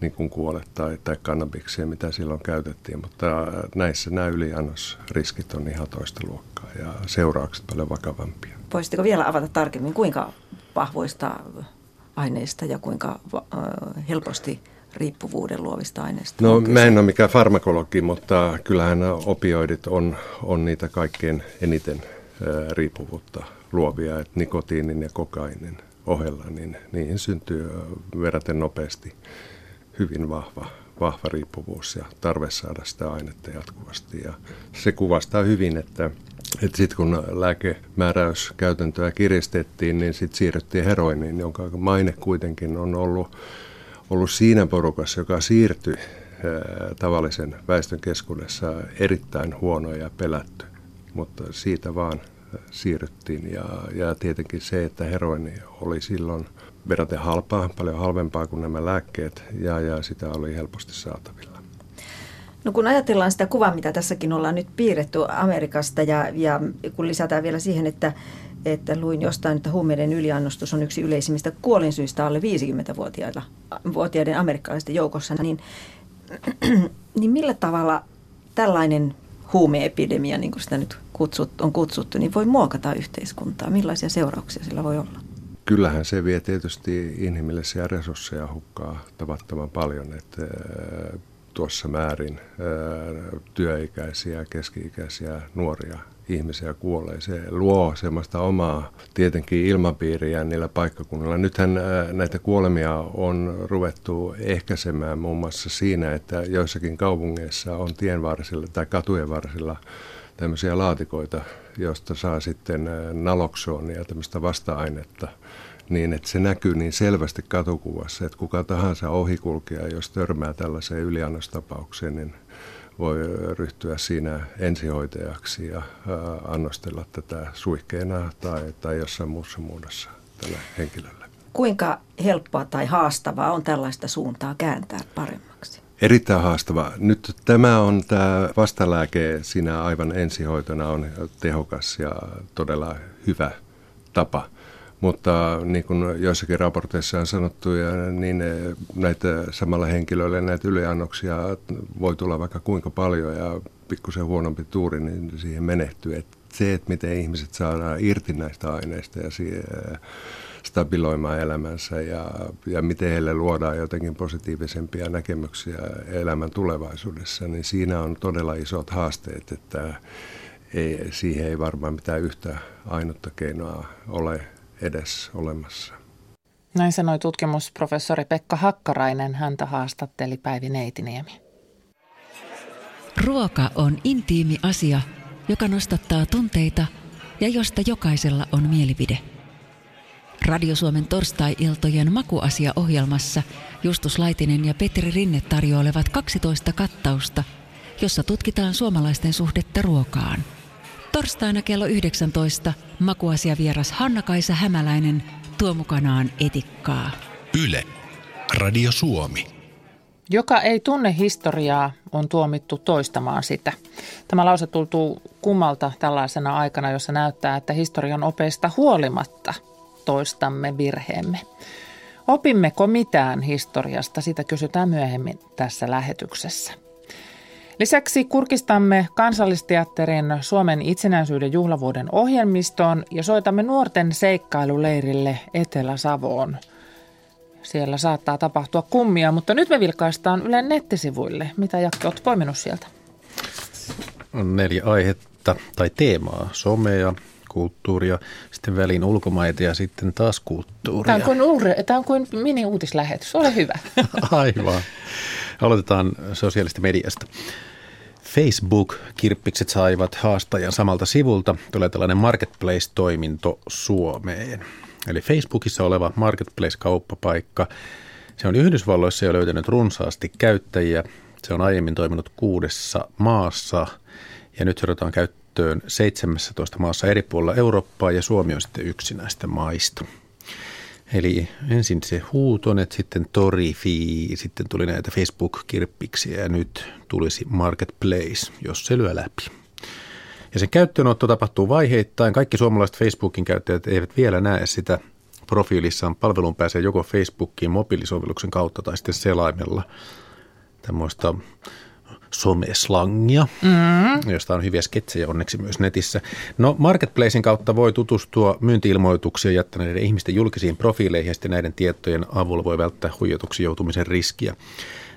niin kuin kuole tai, tai kannabiksia, mitä silloin käytettiin, mutta näissä nämä yliannosriskit on ihan toista luokkaa ja seuraukset paljon vakavampia. Voisitteko vielä avata tarkemmin, kuinka vahvoista aineista ja kuinka helposti riippuvuuden luovista aineista? No mä en ole mikään farmakologi, mutta kyllähän opioidit on, on niitä kaikkein eniten ää, riippuvuutta luovia, että nikotiinin ja kokainin ohella, niin niihin syntyy verraten nopeasti hyvin vahva, vahva riippuvuus ja tarve saada sitä ainetta jatkuvasti. Ja se kuvastaa hyvin, että, että sitten kun lääkemääräyskäytäntöä kiristettiin, niin sitten siirryttiin heroiniin, jonka maine kuitenkin on ollut ollut siinä porukassa, joka siirtyi tavallisen väestön keskuudessa erittäin huono ja pelätty, mutta siitä vaan siirryttiin. Ja, ja tietenkin se, että heroini oli silloin verraten halpaa, paljon halvempaa kuin nämä lääkkeet, ja, ja sitä oli helposti saatavilla. No kun ajatellaan sitä kuvaa, mitä tässäkin ollaan nyt piirretty Amerikasta, ja, ja kun lisätään vielä siihen, että että luin jostain, että huumeiden yliannostus on yksi yleisimmistä kuolinsyistä alle 50-vuotiaiden amerikkalaisten joukossa, niin, niin millä tavalla tällainen huumeepidemia, niin kuin sitä nyt kutsut, on kutsuttu, niin voi muokata yhteiskuntaa? Millaisia seurauksia sillä voi olla? Kyllähän se vie tietysti inhimillisiä resursseja hukkaa tavattoman paljon, että tuossa määrin työikäisiä, keski-ikäisiä, nuoria ihmisiä kuolee. Se luo semmoista omaa tietenkin ilmapiiriä niillä paikkakunnilla. Nythän näitä kuolemia on ruvettu ehkäisemään muun muassa siinä, että joissakin kaupungeissa on tienvarsilla tai katujen varsilla tämmöisiä laatikoita, josta saa sitten naloksonia, tämmöistä vasta-ainetta niin että se näkyy niin selvästi katukuvassa, että kuka tahansa ohikulkija, jos törmää tällaiseen yliannostapaukseen, niin voi ryhtyä siinä ensihoitajaksi ja annostella tätä suihkeena tai, tai jossain muussa muodossa tällä henkilöllä. Kuinka helppoa tai haastavaa on tällaista suuntaa kääntää paremmaksi? Erittäin haastava. Nyt tämä on tämä vastalääke siinä aivan ensihoitona on tehokas ja todella hyvä tapa mutta niin kuin joissakin raporteissa on sanottu, niin näitä samalla henkilöillä näitä yliannoksia voi tulla vaikka kuinka paljon ja pikkusen huonompi tuuri, niin siihen menehtyy. Et se, että miten ihmiset saadaan irti näistä aineista ja stabiloimaan elämänsä ja, ja miten heille luodaan jotenkin positiivisempia näkemyksiä elämän tulevaisuudessa, niin siinä on todella isot haasteet, että ei, siihen ei varmaan mitään yhtä ainutta keinoa ole edes olemassa. Näin sanoi tutkimusprofessori Pekka Hakkarainen. Häntä haastatteli Päivi Neitiniemi. Ruoka on intiimi asia, joka nostattaa tunteita ja josta jokaisella on mielipide. Radio Suomen torstai-iltojen makuasia-ohjelmassa Justus Laitinen ja Petri Rinne tarjoilevat 12 kattausta, jossa tutkitaan suomalaisten suhdetta ruokaan – Torstaina kello 19 makuasiavieras Hanna-Kaisa Hämäläinen tuo mukanaan etikkaa. Yle. Radio Suomi. Joka ei tunne historiaa, on tuomittu toistamaan sitä. Tämä lause tultuu kummalta tällaisena aikana, jossa näyttää, että historian opeista huolimatta toistamme virheemme. Opimmeko mitään historiasta, sitä kysytään myöhemmin tässä lähetyksessä. Lisäksi kurkistamme kansallisteatterin Suomen itsenäisyyden juhlavuoden ohjelmistoon ja soitamme nuorten seikkailuleirille Etelä-Savoon. Siellä saattaa tapahtua kummia, mutta nyt me vilkaistaan Ylen nettisivuille. Mitä Jakke olet poiminut sieltä? On neljä aihetta tai teemaa. Somea, kulttuuria, sitten väliin ulkomaita ja sitten taas kulttuuria. Tämä on kuin, uure, tämä on kuin mini-uutislähetys. Ole hyvä. Aivan. Aloitetaan sosiaalista mediasta. Facebook-kirppikset saivat haastajan samalta sivulta. Tulee tällainen marketplace-toiminto Suomeen. Eli Facebookissa oleva marketplace-kauppapaikka. Se on Yhdysvalloissa jo löytänyt runsaasti käyttäjiä. Se on aiemmin toiminut kuudessa maassa ja nyt se otetaan käyttöön 17 maassa eri puolilla Eurooppaa ja Suomi on sitten yksi näistä maista. Eli ensin se Huutonet, sitten Torifi, sitten tuli näitä Facebook-kirppiksiä ja nyt tulisi Marketplace, jos se lyö läpi. Ja sen käyttöönotto tapahtuu vaiheittain. Kaikki suomalaiset Facebookin käyttäjät eivät vielä näe sitä profiilissaan. Palveluun pääsee joko Facebookiin mobiilisovelluksen kautta tai sitten selaimella. Tämmöistä someslangia, mm. josta on hyviä sketsejä onneksi myös netissä. No Marketplacein kautta voi tutustua myyntiilmoituksia jättäneiden ihmisten julkisiin profiileihin ja sitten näiden tietojen avulla voi välttää huijatuksi joutumisen riskiä.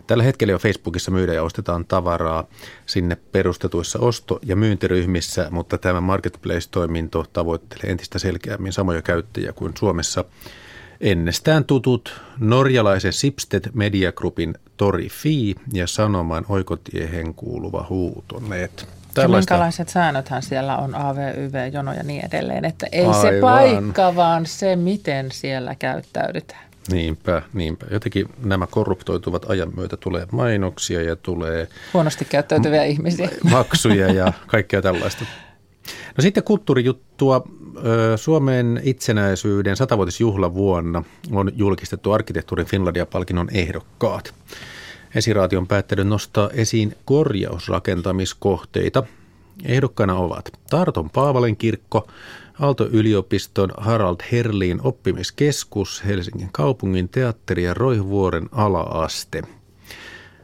Tällä hetkellä jo Facebookissa myydään ja ostetaan tavaraa sinne perustetuissa osto- ja myyntiryhmissä, mutta tämä marketplace-toiminto tavoittelee entistä selkeämmin samoja käyttäjiä kuin Suomessa ennestään tutut norjalaisen Sipsted Media Groupin Tori Fi ja Sanoman oikotiehen kuuluva huutoneet. Tällaista... Minkälaiset säännöthän siellä on AVYV, jono ja niin edelleen, että ei Aivan. se paikka, vaan se, miten siellä käyttäydytään. Niinpä, niinpä. Jotenkin nämä korruptoituvat ajan myötä tulee mainoksia ja tulee... Huonosti käyttäytyviä m- ihmisiä. Maksuja ja kaikkea tällaista. No sitten kulttuurijuttua. Suomen itsenäisyyden satavuotisjuhlavuonna on julkistettu arkkitehtuurin Finlandia-palkinnon ehdokkaat. Esiraati on päättänyt nostaa esiin korjausrakentamiskohteita. Ehdokkaina ovat Tarton Paavalin kirkko, Aalto-yliopiston Harald Herliin oppimiskeskus, Helsingin kaupungin teatteri ja Roihuvuoren ala-aste.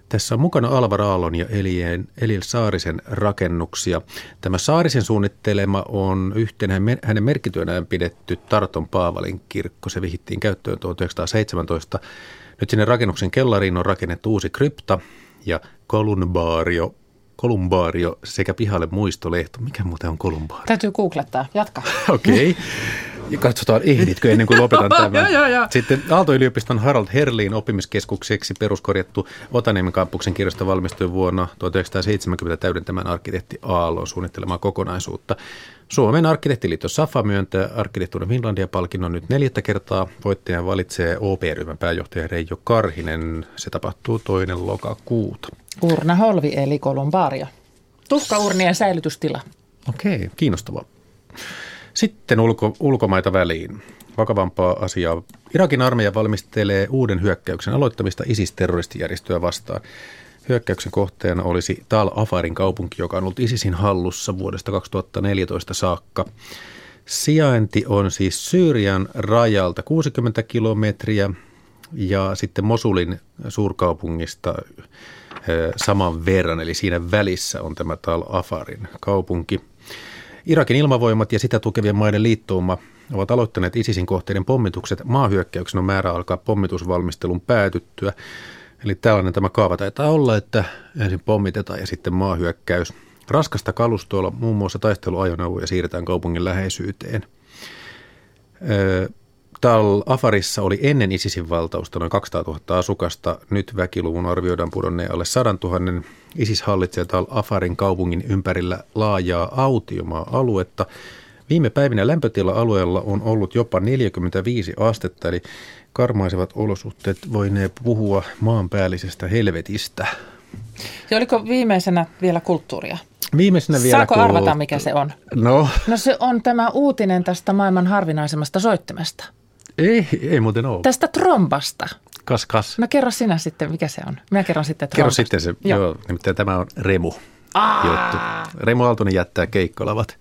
Tässä on mukana Alvar Aallon ja Elien, Elil Saarisen rakennuksia. Tämä Saarisen suunnittelema on yhtenä hänen merkityönään pidetty Tarton Paavalin kirkko. Se vihittiin käyttöön 1917. Nyt sinne rakennuksen kellariin on rakennettu uusi krypta ja kolumbaario Kolumbaario sekä pihalle muistolehto. Mikä muuten on Kolumbaario? Täytyy googlettaa. Jatka. Okei. Okay. Katsotaan, ehditkö ennen kuin lopetan tämän. ja, ja, ja. Sitten Aalto-yliopiston Harald Herliin oppimiskeskukseksi peruskorjattu Otaniemen kampuksen kirjasto valmistui vuonna 1970 täydentämään arkkitehti Aallon suunnittelemaa kokonaisuutta. Suomen arkkitehtiliitto SAFA myöntää arkkitehtuurin Finlandia-palkinnon nyt neljättä kertaa. Voittajan valitsee OP-ryhmän pääjohtaja Reijo Karhinen. Se tapahtuu toinen lokakuuta. Urna Holvi eli Kolumbaaria. Tuhkaurnien säilytystila. Okei, kiinnostavaa. Sitten ulko, ulkomaita väliin. Vakavampaa asiaa. Irakin armeija valmistelee uuden hyökkäyksen aloittamista ISIS-terroristijärjestöä vastaan. Hyökkäyksen kohteena olisi Tal Afarin kaupunki, joka on ollut ISISin hallussa vuodesta 2014 saakka. Sijainti on siis Syyrian rajalta 60 kilometriä ja sitten Mosulin suurkaupungista saman verran, eli siinä välissä on tämä Tal Afarin kaupunki. Irakin ilmavoimat ja sitä tukevien maiden liittouma ovat aloittaneet ISISin kohteiden pommitukset. Maahyökkäyksen on määrä alkaa pommitusvalmistelun päätyttyä. Eli tällainen tämä kaava taitaa olla, että ensin pommitetaan ja sitten maahyökkäys. Raskasta kalustoa, muun muassa taisteluajoneuvoja siirretään kaupungin läheisyyteen. Tal Afarissa oli ennen ISISin valtausta noin 200 000 asukasta. Nyt väkiluvun arvioidaan pudonneen alle 100 000. ISIS hallitsee Tal Afarin kaupungin ympärillä laajaa autiomaa-aluetta. Viime päivinä lämpötila alueella on ollut jopa 45 astetta, eli karmaisevat olosuhteet voineet puhua maanpäällisestä helvetistä. Ja oliko viimeisenä vielä kulttuuria? Viimeisenä vielä Saako kulttu- arvata, mikä se on? No. no se on tämä uutinen tästä maailman harvinaisemmasta soittimesta. Ei, ei muuten ole. Tästä trombasta. Kas, kas. No kerro sinä sitten, mikä se on. Minä kerron sitten Kerro sitten se, joo. joo. Nimittäin tämä on Remu Aa! juttu. Remu Aaltonen jättää keikkolavat.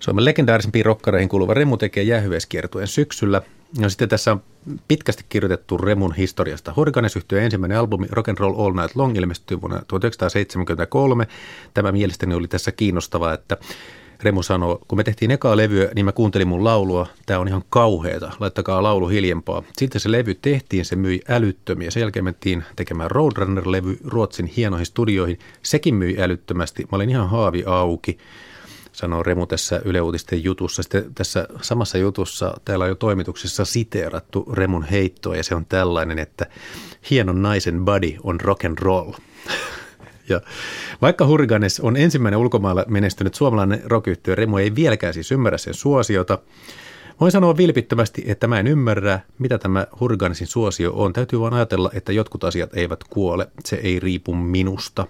Suomen legendaarisimpiin rokkareihin kuuluva Remu tekee jäähyveiskiertueen syksyllä. No sitten tässä on pitkästi kirjoitettu Remun historiasta. Hurricanes ensimmäinen albumi Rock and Roll All Night Long ilmestyi vuonna 1973. Tämä mielestäni oli tässä kiinnostavaa, että Remu sanoo, kun me tehtiin ekaa levyä, niin mä kuuntelin mun laulua. Tämä on ihan kauheeta, laittakaa laulu hiljempaa. Sitten se levy tehtiin, se myi älyttömiä. Sen jälkeen mentiin tekemään Roadrunner-levy Ruotsin hienoihin studioihin. Sekin myi älyttömästi. Mä olin ihan haavi auki sanoo Remu tässä Yle Uutisten jutussa. Sitten tässä samassa jutussa täällä on jo toimituksessa siteerattu Remun heittoa ja se on tällainen, että hienon naisen body on rock and roll. Ja vaikka Hurriganes on ensimmäinen ulkomailla menestynyt suomalainen rock Remu ei vieläkään siis ymmärrä sen suosiota. Voin sanoa vilpittömästi, että mä en ymmärrä, mitä tämä Hurganesin suosio on. Täytyy vain ajatella, että jotkut asiat eivät kuole. Se ei riipu minusta.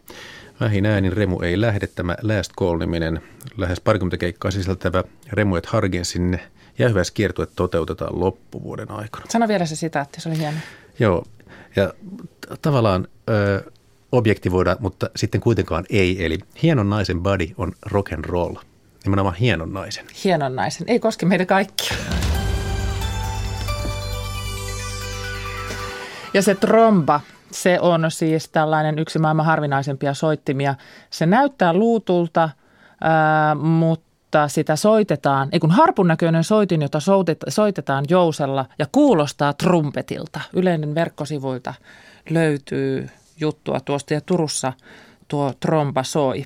Vähin äänin Remu ei lähde. Tämä Last Call-niminen lähes parikymmentä keikkaa sisältävä Remu et Hargensin jäähyväiskiertue toteutetaan loppuvuoden aikana. Sano vielä se sitaatti, se oli hieno. Joo, ja t- tavallaan ö, objektivoida, mutta sitten kuitenkaan ei. Eli hienon naisen body on rock and roll. Nimenomaan hienon naisen. Hienon naisen. Ei koske meitä kaikkia. Ja se tromba, se on siis tällainen yksi maailman harvinaisempia soittimia. Se näyttää luutulta, ää, mutta sitä soitetaan, ei kun harpun näköinen soitin, jota soitetaan jousella ja kuulostaa trumpetilta. Yleinen verkkosivuilta löytyy juttua tuosta ja Turussa tuo tromba soi.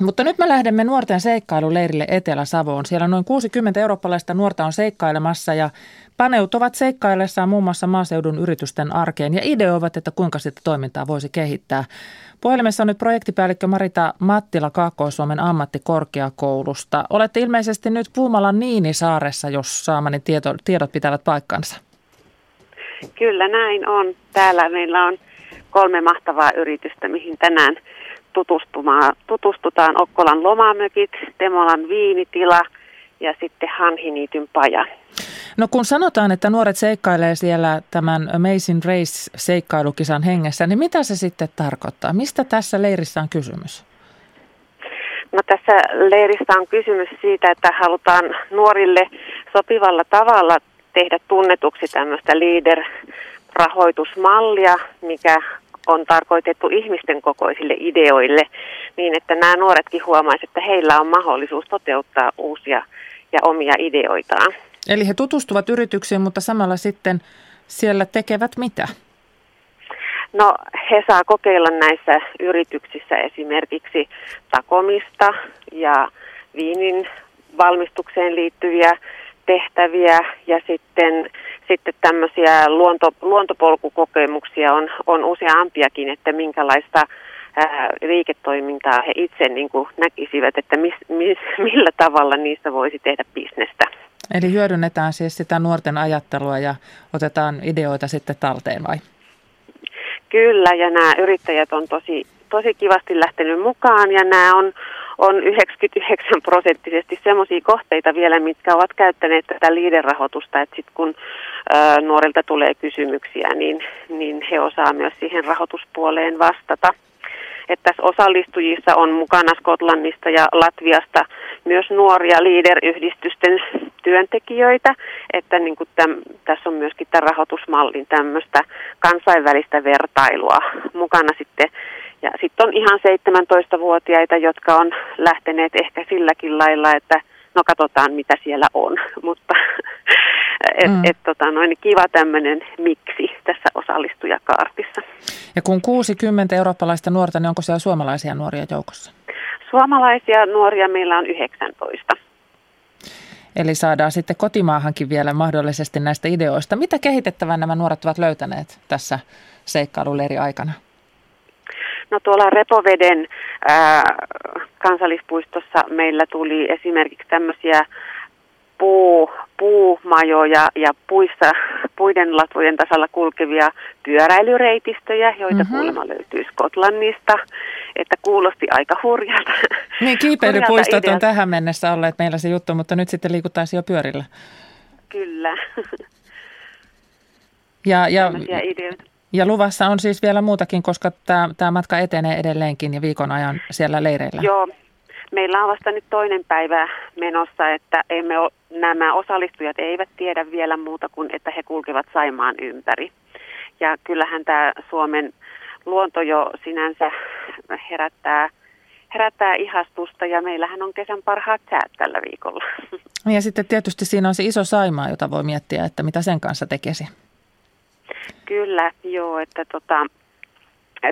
Mutta nyt me lähdemme nuorten seikkailuleirille Etelä-Savoon. Siellä noin 60 eurooppalaista nuorta on seikkailemassa ja paneutuvat seikkaillessaan muun muassa maaseudun yritysten arkeen ja ideoivat, että kuinka sitä toimintaa voisi kehittää. Puhelimessa on nyt projektipäällikkö Marita Mattila Kaakkois-Suomen ammattikorkeakoulusta. Olette ilmeisesti nyt Puumalan Niinisaaressa, jos saamani tieto, tiedot pitävät paikkansa. Kyllä näin on. Täällä meillä on kolme mahtavaa yritystä, mihin tänään tutustumaan, tutustutaan. Okkolan lomamökit, Temolan viinitila ja sitten Hanhiniityn paja. No kun sanotaan, että nuoret seikkailee siellä tämän Amazing Race-seikkailukisan hengessä, niin mitä se sitten tarkoittaa? Mistä tässä leirissä on kysymys? No tässä leirissä on kysymys siitä, että halutaan nuorille sopivalla tavalla tehdä tunnetuksi tämmöistä leader-rahoitusmallia, mikä on tarkoitettu ihmisten kokoisille ideoille, niin että nämä nuoretkin huomaisivat, että heillä on mahdollisuus toteuttaa uusia ja omia ideoitaan. Eli he tutustuvat yrityksiin, mutta samalla sitten siellä tekevät mitä? No he saa kokeilla näissä yrityksissä esimerkiksi takomista ja viinin valmistukseen liittyviä tehtäviä ja sitten, sitten tämmöisiä luonto, luontopolkukokemuksia on, on useampiakin, että minkälaista ää, liiketoimintaa he itse niin kuin näkisivät, että mis, mis, millä tavalla niissä voisi tehdä bisnestä. Eli hyödynnetään siis sitä nuorten ajattelua ja otetaan ideoita sitten talteen vai? Kyllä, ja nämä yrittäjät on tosi, tosi kivasti lähtenyt mukaan ja nämä on, on 99 prosenttisesti semmoisia kohteita vielä, mitkä ovat käyttäneet tätä liiderahoitusta, että sitten kun ö, nuorilta tulee kysymyksiä, niin, niin he osaa myös siihen rahoituspuoleen vastata että tässä osallistujissa on mukana Skotlannista ja Latviasta myös nuoria leader-yhdistysten työntekijöitä, että niin kuin täm, tässä on myöskin tämän rahoitusmallin tämmöistä kansainvälistä vertailua mukana sitten. Ja sitten on ihan 17-vuotiaita, jotka on lähteneet ehkä silläkin lailla, että no katsotaan mitä siellä on, mutta et, mm. et, tota, noin, kiva tämmöinen miksi tässä osallistujakaartissa. Ja kun 60 eurooppalaista nuorta, niin onko siellä suomalaisia nuoria joukossa? Suomalaisia nuoria meillä on 19. Eli saadaan sitten kotimaahankin vielä mahdollisesti näistä ideoista. Mitä kehitettävää nämä nuoret ovat löytäneet tässä seikkailuleiri aikana? No tuolla Repoveden ää, kansallispuistossa meillä tuli esimerkiksi tämmöisiä puu, puumajoja ja puissa, puiden latvojen tasalla kulkevia pyöräilyreitistöjä, joita mm-hmm. kuulemma löytyy Skotlannista, että kuulosti aika hurjalta. Niin, kiipeilypuistot on tähän mennessä olleet meillä se juttu, mutta nyt sitten liikuttaisiin jo pyörillä. Kyllä. Ja, ja, ideoita. Ja luvassa on siis vielä muutakin, koska tämä, tämä matka etenee edelleenkin ja viikon ajan siellä leireillä. Joo, meillä on vasta nyt toinen päivä menossa, että emme ole, nämä osallistujat eivät tiedä vielä muuta kuin, että he kulkevat Saimaan ympäri. Ja kyllähän tämä Suomen luonto jo sinänsä herättää, herättää ihastusta ja meillähän on kesän parhaat säät tällä viikolla. Ja sitten tietysti siinä on se iso Saimaa, jota voi miettiä, että mitä sen kanssa tekisi. Kyllä, joo, että tota,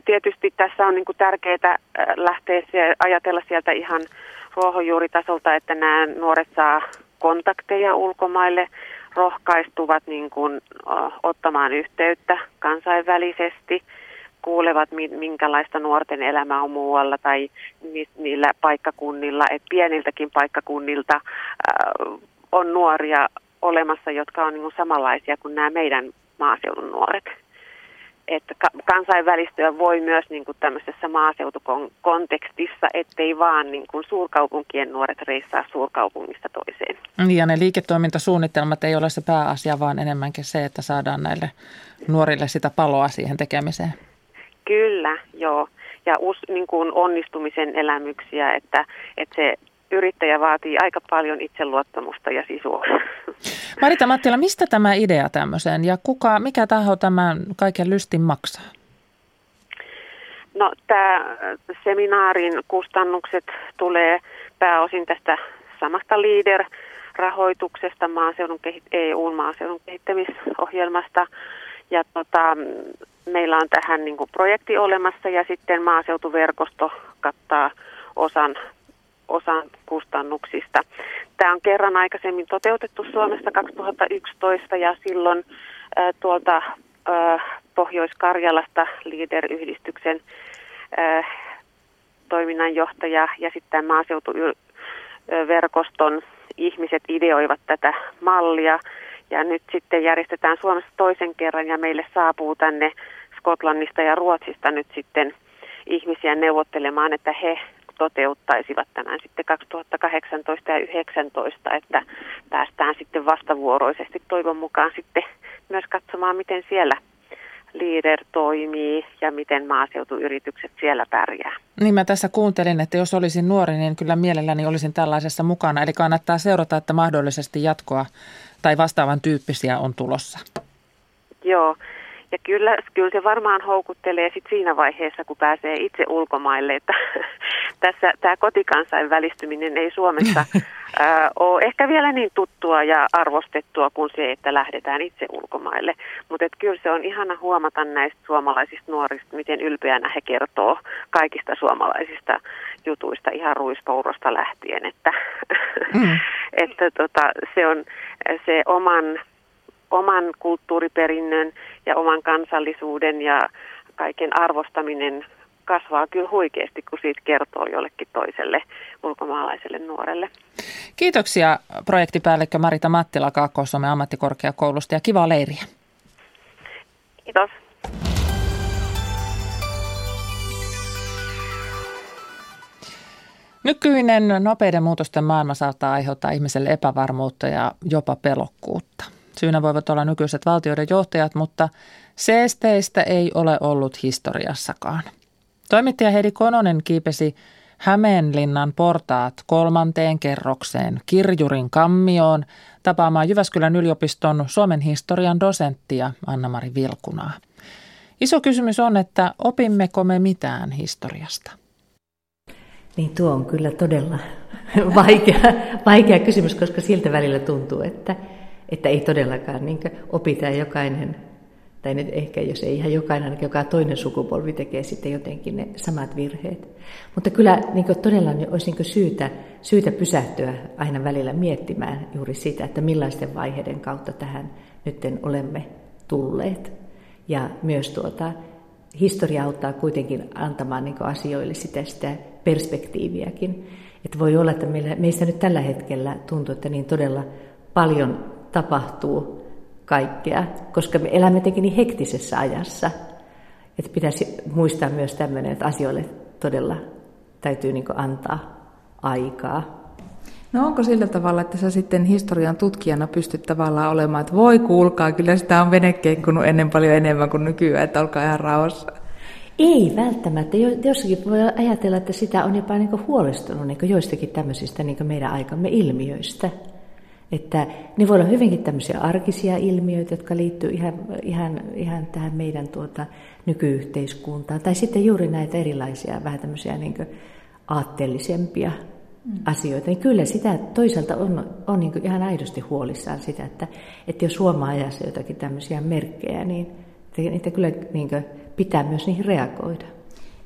tietysti tässä on niin tärkeää lähteä ajatella sieltä ihan ruohonjuuritasolta, että nämä nuoret saa kontakteja ulkomaille, rohkaistuvat niin kuin, ottamaan yhteyttä kansainvälisesti, kuulevat minkälaista nuorten elämä on muualla tai niillä paikkakunnilla, että pieniltäkin paikkakunnilta on nuoria olemassa, jotka on niin kuin samanlaisia kuin nämä meidän maaseudun nuoret että kansainvälistyä voi myös niin kuin tämmöisessä maaseutukontekstissa, ettei vaan niin kuin suurkaupunkien nuoret reissaa suurkaupungista toiseen. Ja ne liiketoimintasuunnitelmat ei ole se pääasia, vaan enemmänkin se, että saadaan näille nuorille sitä paloa siihen tekemiseen. Kyllä, joo. Ja us, niin kuin onnistumisen elämyksiä, että, että se yrittäjä vaatii aika paljon itseluottamusta ja sisua. Marita Mattila, mistä tämä idea tämmöiseen ja kuka, mikä taho tämän kaiken lystin maksaa? No tämä seminaarin kustannukset tulee pääosin tästä samasta LEADER-rahoituksesta maaseudun, EUn maaseudun kehittämisohjelmasta. Ja tota, meillä on tähän niin kuin projekti olemassa ja sitten maaseutuverkosto kattaa osan osan kustannuksista. Tämä on kerran aikaisemmin toteutettu Suomessa 2011 ja silloin äh, tuolta äh, Pohjois-Karjalasta Leader-yhdistyksen äh, toiminnanjohtaja ja sitten maaseutuverkoston ihmiset ideoivat tätä mallia. Ja nyt sitten järjestetään Suomessa toisen kerran ja meille saapuu tänne Skotlannista ja Ruotsista nyt sitten ihmisiä neuvottelemaan, että he toteuttaisivat tämän sitten 2018 ja 2019, että päästään sitten vastavuoroisesti toivon mukaan sitten myös katsomaan, miten siellä Leader toimii ja miten maaseutuyritykset siellä pärjää. Niin mä tässä kuuntelin, että jos olisin nuori, niin kyllä mielelläni olisin tällaisessa mukana. Eli kannattaa seurata, että mahdollisesti jatkoa tai vastaavan tyyppisiä on tulossa. Joo, ja kyllä, kyllä se varmaan houkuttelee sit siinä vaiheessa, kun pääsee itse ulkomaille, että tässä tämä kotikansainvälistyminen ei Suomessa ää, ole ehkä vielä niin tuttua ja arvostettua kuin se, että lähdetään itse ulkomaille. Mutta kyllä se on ihana huomata näistä suomalaisista nuorista, miten ylpeänä he kertoo kaikista suomalaisista jutuista ihan ruispourosta lähtien, että, mm. että tota, se on se oman oman kulttuuriperinnön ja oman kansallisuuden ja kaiken arvostaminen kasvaa kyllä huikeasti, kun siitä kertoo jollekin toiselle ulkomaalaiselle nuorelle. Kiitoksia projektipäällikkö Marita Mattila Kaakkois-Suomen ammattikorkeakoulusta ja kivaa leiriä. Kiitos. Nykyinen nopeiden muutosten maailma saattaa aiheuttaa ihmiselle epävarmuutta ja jopa pelokkuutta. Syynä voivat olla nykyiset valtioiden johtajat, mutta seesteistä ei ole ollut historiassakaan. Toimittaja Heidi Kononen kiipesi Hämeenlinnan portaat kolmanteen kerrokseen Kirjurin kammioon tapaamaan Jyväskylän yliopiston Suomen historian dosenttia Anna-Mari Vilkunaa. Iso kysymys on, että opimmeko me mitään historiasta? Niin tuo on kyllä todella vaikea, vaikea kysymys, koska siltä välillä tuntuu, että – että ei todellakaan niin opita jokainen, tai nyt ehkä jos ei ihan jokainen, joka toinen sukupolvi tekee sitten jotenkin ne samat virheet. Mutta kyllä niin todella olisi niin syytä, syytä pysähtyä aina välillä miettimään juuri sitä, että millaisten vaiheiden kautta tähän nyt olemme tulleet. Ja myös tuota, historia auttaa kuitenkin antamaan niin asioille sitä, sitä perspektiiviäkin. Että voi olla, että meillä, meistä nyt tällä hetkellä tuntuu, että niin todella paljon tapahtuu kaikkea, koska me elämme tekin niin hektisessä ajassa, että pitäisi muistaa myös tämmöinen, että asioille todella täytyy niin antaa aikaa. No onko sillä tavalla, että sä sitten historian tutkijana pystyt tavallaan olemaan, että voi kuulkaa, kyllä sitä on venekeikkunut ennen paljon enemmän kuin nykyään, että olkaa ihan rauhassa? Ei välttämättä. Jossakin voi ajatella, että sitä on jopa niin huolestunut niin joistakin tämmöisistä niin meidän aikamme ilmiöistä. Että ne voi olla hyvinkin tämmöisiä arkisia ilmiöitä, jotka liittyy ihan, ihan, ihan tähän meidän tuota, nykyyhteiskuntaan. Tai sitten juuri näitä erilaisia, vähän tämmöisiä niin aatteellisempia mm. asioita. Niin kyllä sitä toisaalta on, on niin ihan aidosti huolissaan sitä, että, että jos huomaa ajassa jotakin tämmöisiä merkkejä, niin niitä kyllä niin pitää myös niihin reagoida.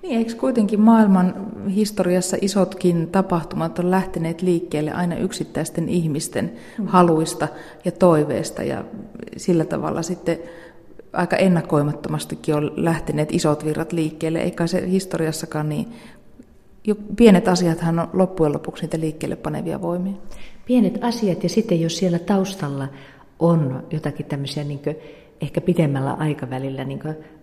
Niin, eikö kuitenkin maailman historiassa isotkin tapahtumat on lähteneet liikkeelle aina yksittäisten ihmisten mm. haluista ja toiveista ja sillä tavalla sitten aika ennakoimattomastikin on lähteneet isot virrat liikkeelle, eikä se historiassakaan niin, jo pienet asiathan on loppujen lopuksi niitä liikkeelle panevia voimia. Pienet asiat ja sitten jos siellä taustalla on jotakin tämmöisiä niin ehkä pidemmällä aikavälillä niin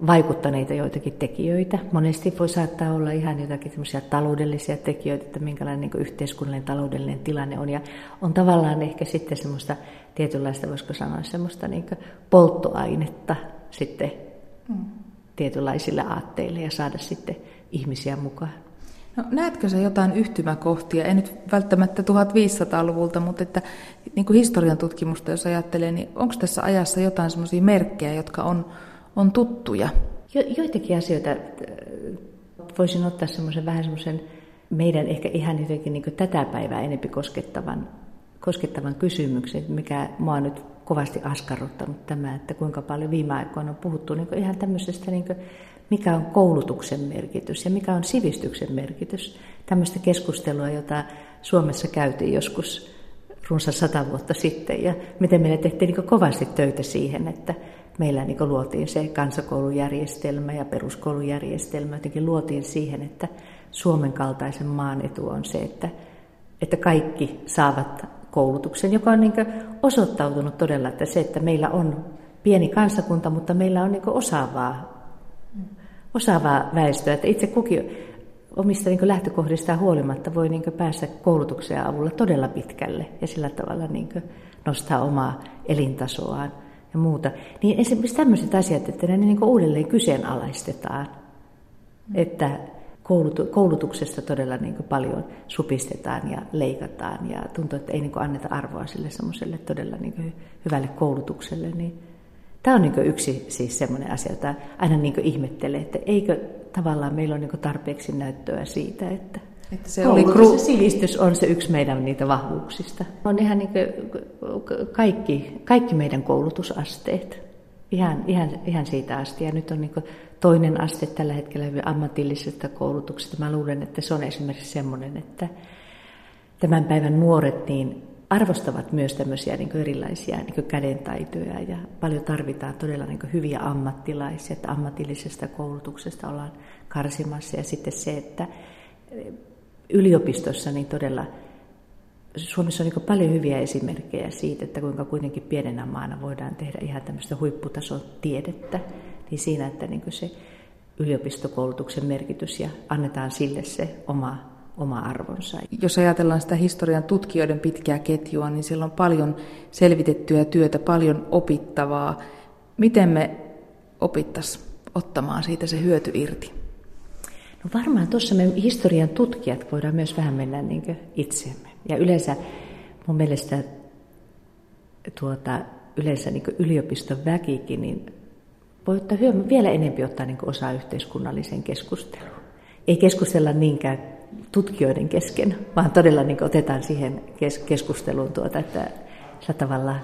vaikuttaneita joitakin tekijöitä. Monesti voi saattaa olla ihan jotakin taloudellisia tekijöitä, että minkälainen niin yhteiskunnallinen taloudellinen tilanne on. Ja on tavallaan ehkä sitten semmoista tietynlaista, voisiko sanoa, semmoista niin polttoainetta sitten mm. tietynlaisille aatteille ja saada sitten ihmisiä mukaan. No, näetkö se jotain yhtymäkohtia, ei nyt välttämättä 1500-luvulta, mutta että niin kuin historian tutkimusta jos ajattelee, niin onko tässä ajassa jotain semmoisia merkkejä, jotka on, on tuttuja? Jo, joitakin asioita äh, voisin ottaa semmoisen vähän semmoisen meidän ehkä ihan jotenkin niin tätä päivää enempi koskettavan, koskettavan kysymyksen, mikä mua nyt kovasti askarruttanut tämä, että kuinka paljon viime aikoina on puhuttu niin ihan tämmöisestä niin mikä on koulutuksen merkitys ja mikä on sivistyksen merkitys. Tämmöistä keskustelua, jota Suomessa käytiin joskus runsaan sata vuotta sitten ja miten meillä tehtiin niin kovasti töitä siihen, että meillä niin luotiin se kansakoulujärjestelmä ja peruskoulujärjestelmä. Jotenkin luotiin siihen, että Suomen kaltaisen maan etu on se, että, että kaikki saavat koulutuksen, joka on niin osoittautunut todella, että se, että meillä on pieni kansakunta, mutta meillä on niin osaavaa osaavaa väestöä, että itse kukin omista niin lähtökohdistaan huolimatta voi niin päästä koulutuksen avulla todella pitkälle ja sillä tavalla niin nostaa omaa elintasoaan ja muuta. Niin esimerkiksi tämmöiset asiat, että ne niin uudelleen kyseenalaistetaan, että koulutuksesta todella niin paljon supistetaan ja leikataan ja tuntuu, että ei niin anneta arvoa sille semmoiselle todella niin hyvälle koulutukselle, niin Tämä on niin yksi siis semmoinen asia, jota aina niin ihmettelee, että eikö tavallaan meillä ole niin tarpeeksi näyttöä siitä, että että se oli kru... sivistys on se yksi meidän niitä vahvuuksista. On ihan niin kaikki, kaikki meidän koulutusasteet, ihan, ihan, ihan siitä asti. Ja nyt on niin toinen aste tällä hetkellä ammatillisesta koulutuksesta. Mä luulen, että se on esimerkiksi semmoinen, että tämän päivän nuoret niin arvostavat myös tämmöisiä niin erilaisia niin kädentaitoja ja paljon tarvitaan todella niin hyviä ammattilaisia, että ammatillisesta koulutuksesta ollaan karsimassa. Ja sitten se, että yliopistossa niin todella Suomessa on niin paljon hyviä esimerkkejä siitä, että kuinka kuitenkin pienenä maana voidaan tehdä ihan tämmöistä huipputason tiedettä, niin siinä, että niin se yliopistokoulutuksen merkitys ja annetaan sille se oma oma arvonsa. Jos ajatellaan sitä historian tutkijoiden pitkää ketjua, niin siellä on paljon selvitettyä työtä, paljon opittavaa. Miten me opittaisiin ottamaan siitä se hyöty irti? No varmaan tuossa me historian tutkijat voidaan myös vähän mennä niin itsemme. Ja yleensä mun mielestä tuota, yleensä niin yliopiston väkikin, niin voi ottaa hyö, vielä enemmän ottaa niin osaa yhteiskunnalliseen keskusteluun. Ei keskustella niinkään tutkijoiden kesken, vaan todella niin otetaan siihen keskusteluun tuota, että sä tavallaan,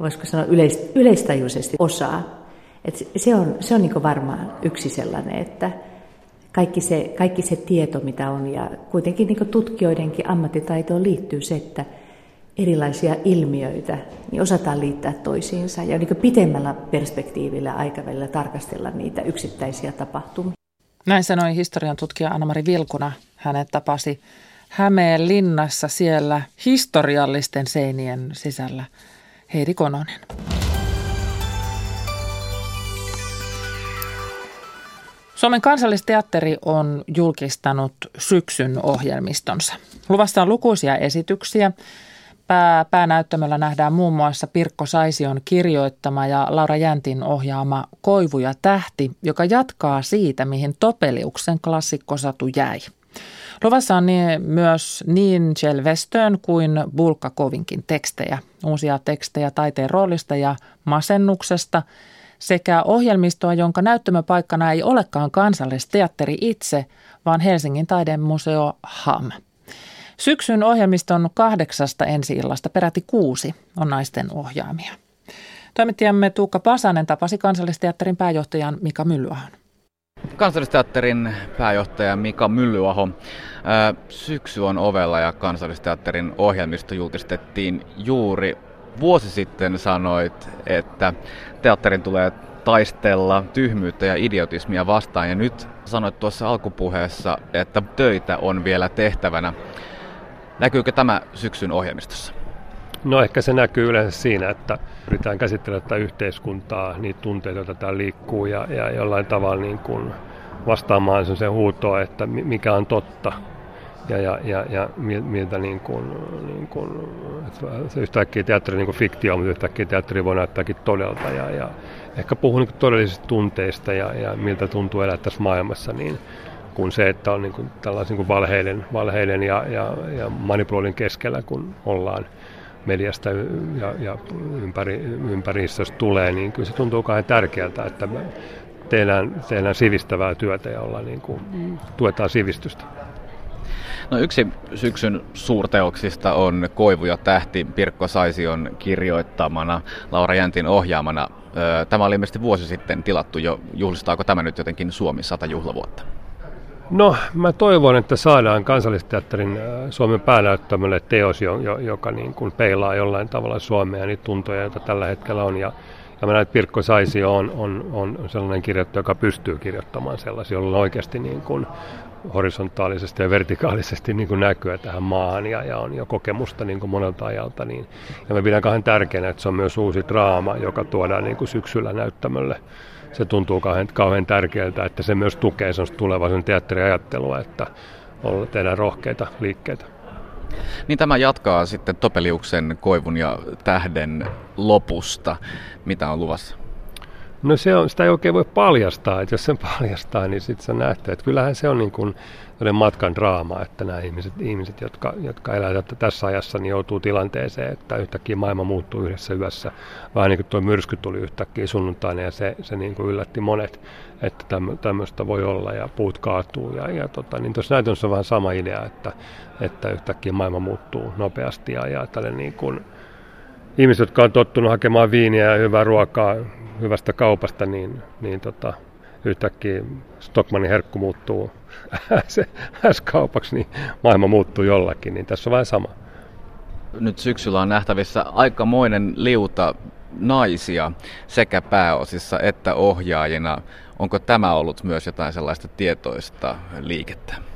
voisiko sanoa yleis, yleistajuisesti osaa. Et se on, se on niin varmaan yksi sellainen, että kaikki se, kaikki se tieto, mitä on, ja kuitenkin niin tutkijoidenkin ammattitaitoon liittyy se, että erilaisia ilmiöitä niin osataan liittää toisiinsa ja niin pitemmällä perspektiivillä aikavälillä tarkastella niitä yksittäisiä tapahtumia. Näin sanoi historian tutkija Anna-Mari Vilkuna. Hänet tapasi Hämeen linnassa siellä historiallisten seinien sisällä Heidi Kononen. Suomen kansallisteatteri on julkistanut syksyn ohjelmistonsa. Luvassa on lukuisia esityksiä. Pää, päänäyttämöllä nähdään muun muassa Pirkko Saision kirjoittama ja Laura Jäntin ohjaama Koivu ja tähti, joka jatkaa siitä, mihin Topeliuksen klassikkosatu jäi. Luvassa on niin, myös niin Kjell Westön kuin Bulka Kovinkin tekstejä. Uusia tekstejä taiteen roolista ja masennuksesta sekä ohjelmistoa, jonka näyttämöpaikkana ei olekaan kansallisteatteri itse, vaan Helsingin taidemuseo HAM. Syksyn ohjelmiston kahdeksasta ensi-illasta peräti kuusi on naisten ohjaamia. Toimittajamme Tuukka Pasanen tapasi kansallisteatterin pääjohtajan Mika Myllyahon. Kansallisteatterin pääjohtaja Mika Myllyaho. Syksy on ovella ja kansallisteatterin ohjelmisto julkistettiin juuri vuosi sitten sanoit, että teatterin tulee taistella tyhmyyttä ja idiotismia vastaan ja nyt sanoit tuossa alkupuheessa, että töitä on vielä tehtävänä. Näkyykö tämä syksyn ohjelmistossa? No ehkä se näkyy yleensä siinä, että yritetään käsitellä tätä yhteiskuntaa, niitä tunteita, joita täällä liikkuu ja, ja jollain tavalla niin kuin vastaamaan sen huutoa, että mikä on totta ja, ja, ja, ja miltä niin kuin, niin kuin, että yhtäkkiä teatteri niin kuin fiktio, mutta yhtäkkiä teatteri voi näyttääkin todelta ja, ja ehkä puhuu niin todellisista tunteista ja, ja miltä tuntuu elää tässä maailmassa, niin kuin se, että on niin kuin tällaisen niin kuin valheiden, valheiden ja, ja, ja manipuloinnin keskellä, kun ollaan mediasta ja, ja ympäri, ympäristöstä tulee, niin kyllä se tuntuu kauhean tärkeältä, että me tehdään, tehdään sivistävää työtä ja ollaan niin kuin, tuetaan sivistystä. No yksi syksyn suurteoksista on Koivu ja tähti Pirkko Saision kirjoittamana, Laura Jäntin ohjaamana. Tämä oli ilmeisesti vuosi sitten tilattu jo. Juhlistaako tämä nyt jotenkin Suomi 100 juhlavuotta? No, mä toivon, että saadaan kansallisteatterin Suomen päänäyttämölle teos, joka niin kuin peilaa jollain tavalla Suomea niitä tuntoja, joita tällä hetkellä on. Ja, ja mä näen, että Pirkko Saisio on, on, on sellainen kirjoittaja, joka pystyy kirjoittamaan sellaisia, jolla on oikeasti niin kuin horisontaalisesti ja vertikaalisesti niin kuin näkyä tähän maahan ja, ja on jo kokemusta niin kuin monelta ajalta. Niin, ja mä pidän kahden tärkeänä, että se on myös uusi draama, joka tuodaan niin kuin syksyllä näyttämölle. Se tuntuu kauhean, kauhean tärkeältä, että se myös tukee tulevaisuuden teatteriajattelua, että tehdään rohkeita liikkeitä. Niin tämä jatkaa sitten Topeliuksen, Koivun ja Tähden lopusta. Mitä on luvassa? No se on, sitä ei oikein voi paljastaa, että jos sen paljastaa, niin sitten se nähty, että kyllähän se on niin kuin matkan draama, että nämä ihmiset, ihmiset jotka, jotka elävät tässä ajassa, niin joutuu tilanteeseen, että yhtäkkiä maailma muuttuu yhdessä yössä. Vähän niin kuin tuo myrsky tuli yhtäkkiä sunnuntaina ja se, se niin kuin yllätti monet, että tämmöistä voi olla ja puut kaatuu. Ja, ja tota, niin tuossa näytössä on vähän sama idea, että, että yhtäkkiä maailma muuttuu nopeasti ja, ja tälle niin kuin, ihmiset, jotka on tottunut hakemaan viiniä ja hyvää ruokaa hyvästä kaupasta, niin, niin tota, yhtäkkiä Stockmanin herkku muuttuu S-kaupaksi, niin maailma muuttuu jollakin, niin tässä on vähän sama. Nyt syksyllä on nähtävissä aikamoinen liuta naisia sekä pääosissa että ohjaajina. Onko tämä ollut myös jotain sellaista tietoista liikettä?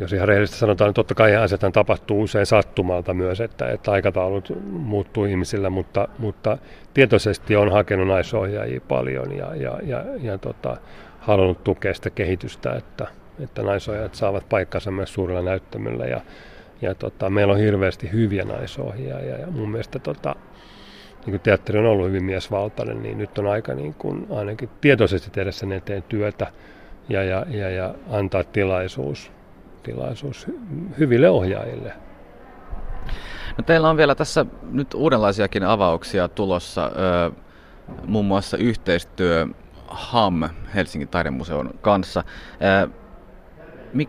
Jos ihan rehellisesti sanotaan, niin totta kai asiat tapahtuu usein sattumalta myös, että, että aikataulut muuttuu ihmisillä, mutta, mutta tietoisesti on hakenut naisohjaajia paljon ja, ja, ja, ja tota, halunnut tukea sitä kehitystä, että, että naisohjaajat saavat paikkansa myös suurella näyttämöllä. Ja, ja tota, meillä on hirveästi hyviä naisohjaajia ja mun mielestä tota, niin kuin teatteri on ollut hyvin miesvaltainen, niin nyt on aika niin kuin ainakin tietoisesti tehdä sen eteen työtä ja, ja, ja, ja antaa tilaisuus tilaisuus hyville ohjaajille. No teillä on vielä tässä nyt uudenlaisiakin avauksia tulossa, muun muassa yhteistyö HAM Helsingin taidemuseon kanssa.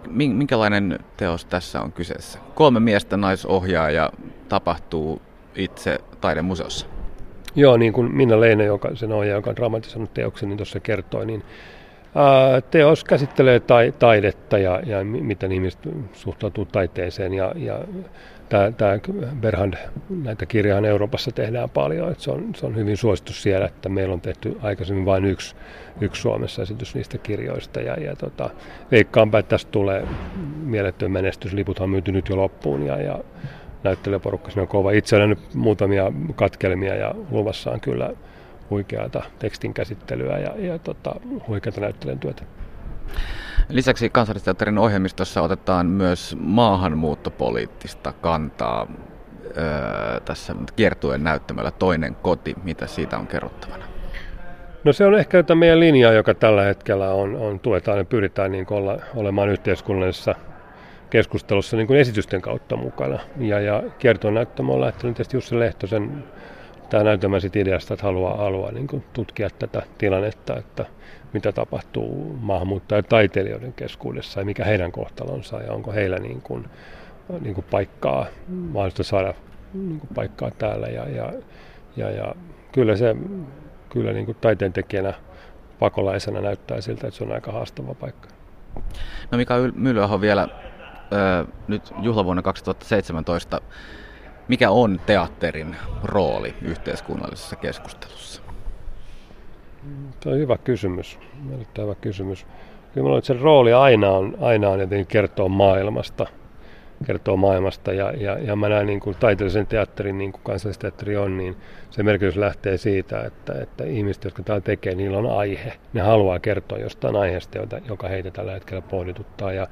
Minkälainen teos tässä on kyseessä? Kolme miestä naisohjaaja tapahtuu itse taidemuseossa. Joo, niin kuin Minna Leine, joka sen ohjaaja, joka on dramatisoinut teoksen, niin tuossa kertoi, niin Teos käsittelee tai, taidetta ja, ja miten ihmiset suhtautuu taiteeseen ja, ja tämä, Berhand, näitä kirjaa Euroopassa tehdään paljon, että se on, se on hyvin suosittu siellä, että meillä on tehty aikaisemmin vain yksi, yksi Suomessa esitys niistä kirjoista ja, ja tota, veikkaanpä, että tästä tulee mieletön menestys, liputhan on myyty nyt jo loppuun ja, ja näyttelijäporukka on kova. Itse olen nyt muutamia katkelmia ja luvassa on kyllä huikeata tekstin käsittelyä ja, ja tota, huikeata näyttelijän työtä. Lisäksi kansallisteatterin ohjelmistossa otetaan myös maahanmuuttopoliittista kantaa öö, tässä kiertueen näyttämällä Toinen koti. Mitä siitä on kerrottavana? No se on ehkä jotain meidän linjaa, joka tällä hetkellä on, on tuetaan ja pyritään niin olla, olemaan yhteiskunnallisessa keskustelussa niin kuin esitysten kautta mukana. Ja, ja kiertoon näyttämä on lähtenyt tietysti Jussi Lehtosen tämä näytelmä sit ideasta, että haluaa, haluaa niin kuin tutkia tätä tilannetta, että mitä tapahtuu taiteilijoiden keskuudessa ja mikä heidän kohtalonsa ja onko heillä niin kuin, niin kuin paikkaa, mahdollista saada niin kuin paikkaa täällä. Ja, ja, ja, ja kyllä se kyllä niin kuin taiteen tekijänä pakolaisena näyttää siltä, että se on aika haastava paikka. No Mika Mylyaho vielä nyt juhlavuonna 2017. Mikä on teatterin rooli yhteiskunnallisessa keskustelussa? Tuo on hyvä kysymys. Hyvä kysymys. Kyllä minulla sen rooli aina on, aina on jotenkin kertoa maailmasta. Kertoo maailmasta ja, ja, ja mä näen niin kuin taiteellisen teatterin, niin kuin kansallisteatteri on, niin se merkitys lähtee siitä, että, että ihmiset, jotka täällä tekee, niillä on aihe. Ne haluaa kertoa jostain aiheesta, joka heitä tällä hetkellä pohdituttaa. Ja,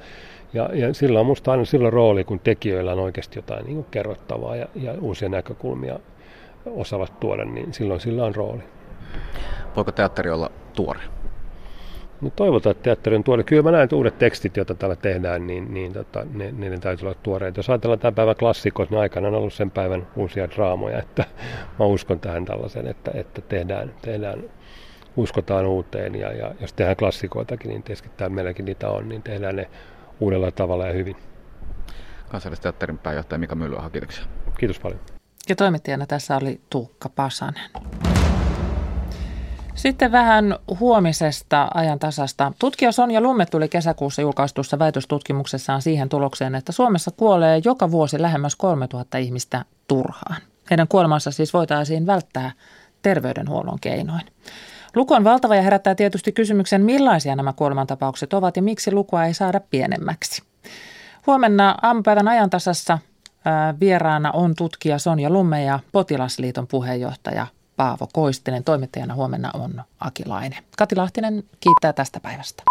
ja, ja sillä on minusta aina sillä rooli, kun tekijöillä on oikeasti jotain niin kerrottavaa ja, ja uusia näkökulmia osaavat tuoda, niin silloin sillä on rooli. Voiko teatteri olla tuore? No toivotaan, että teatteri on tuore. Kyllä mä näen, että uudet tekstit, joita täällä tehdään, niin, niin tota, ne, ne, ne täytyy olla tuoreita. Jos ajatellaan tämän päivän klassikoita, niin aikana on ollut sen päivän uusia draamoja. Että mä uskon tähän tällaisen, että, että tehdään, tehdään, uskotaan uuteen. Ja, ja jos tehdään klassikoitakin, niin tietysti meilläkin niitä on, niin tehdään ne uudella tavalla ja hyvin. Kansallisteatterin pääjohtaja Mika Myllyä, kiitoksia. Kiitos paljon. Ja toimittajana tässä oli Tuukka Pasanen. Sitten vähän huomisesta ajan tasasta. Tutkija Sonja Lumme tuli kesäkuussa julkaistussa väitöstutkimuksessaan siihen tulokseen, että Suomessa kuolee joka vuosi lähemmäs 3000 ihmistä turhaan. Heidän kuolemansa siis voitaisiin välttää terveydenhuollon keinoin. Luku on valtava ja herättää tietysti kysymyksen, millaisia nämä kuolemantapaukset ovat ja miksi lukua ei saada pienemmäksi. Huomenna aamupäivän ajantasassa vieraana on tutkija Sonja Lumme ja Potilasliiton puheenjohtaja Paavo Koistinen. Toimittajana huomenna on Aki Laine. Kati Lahtinen kiittää tästä päivästä.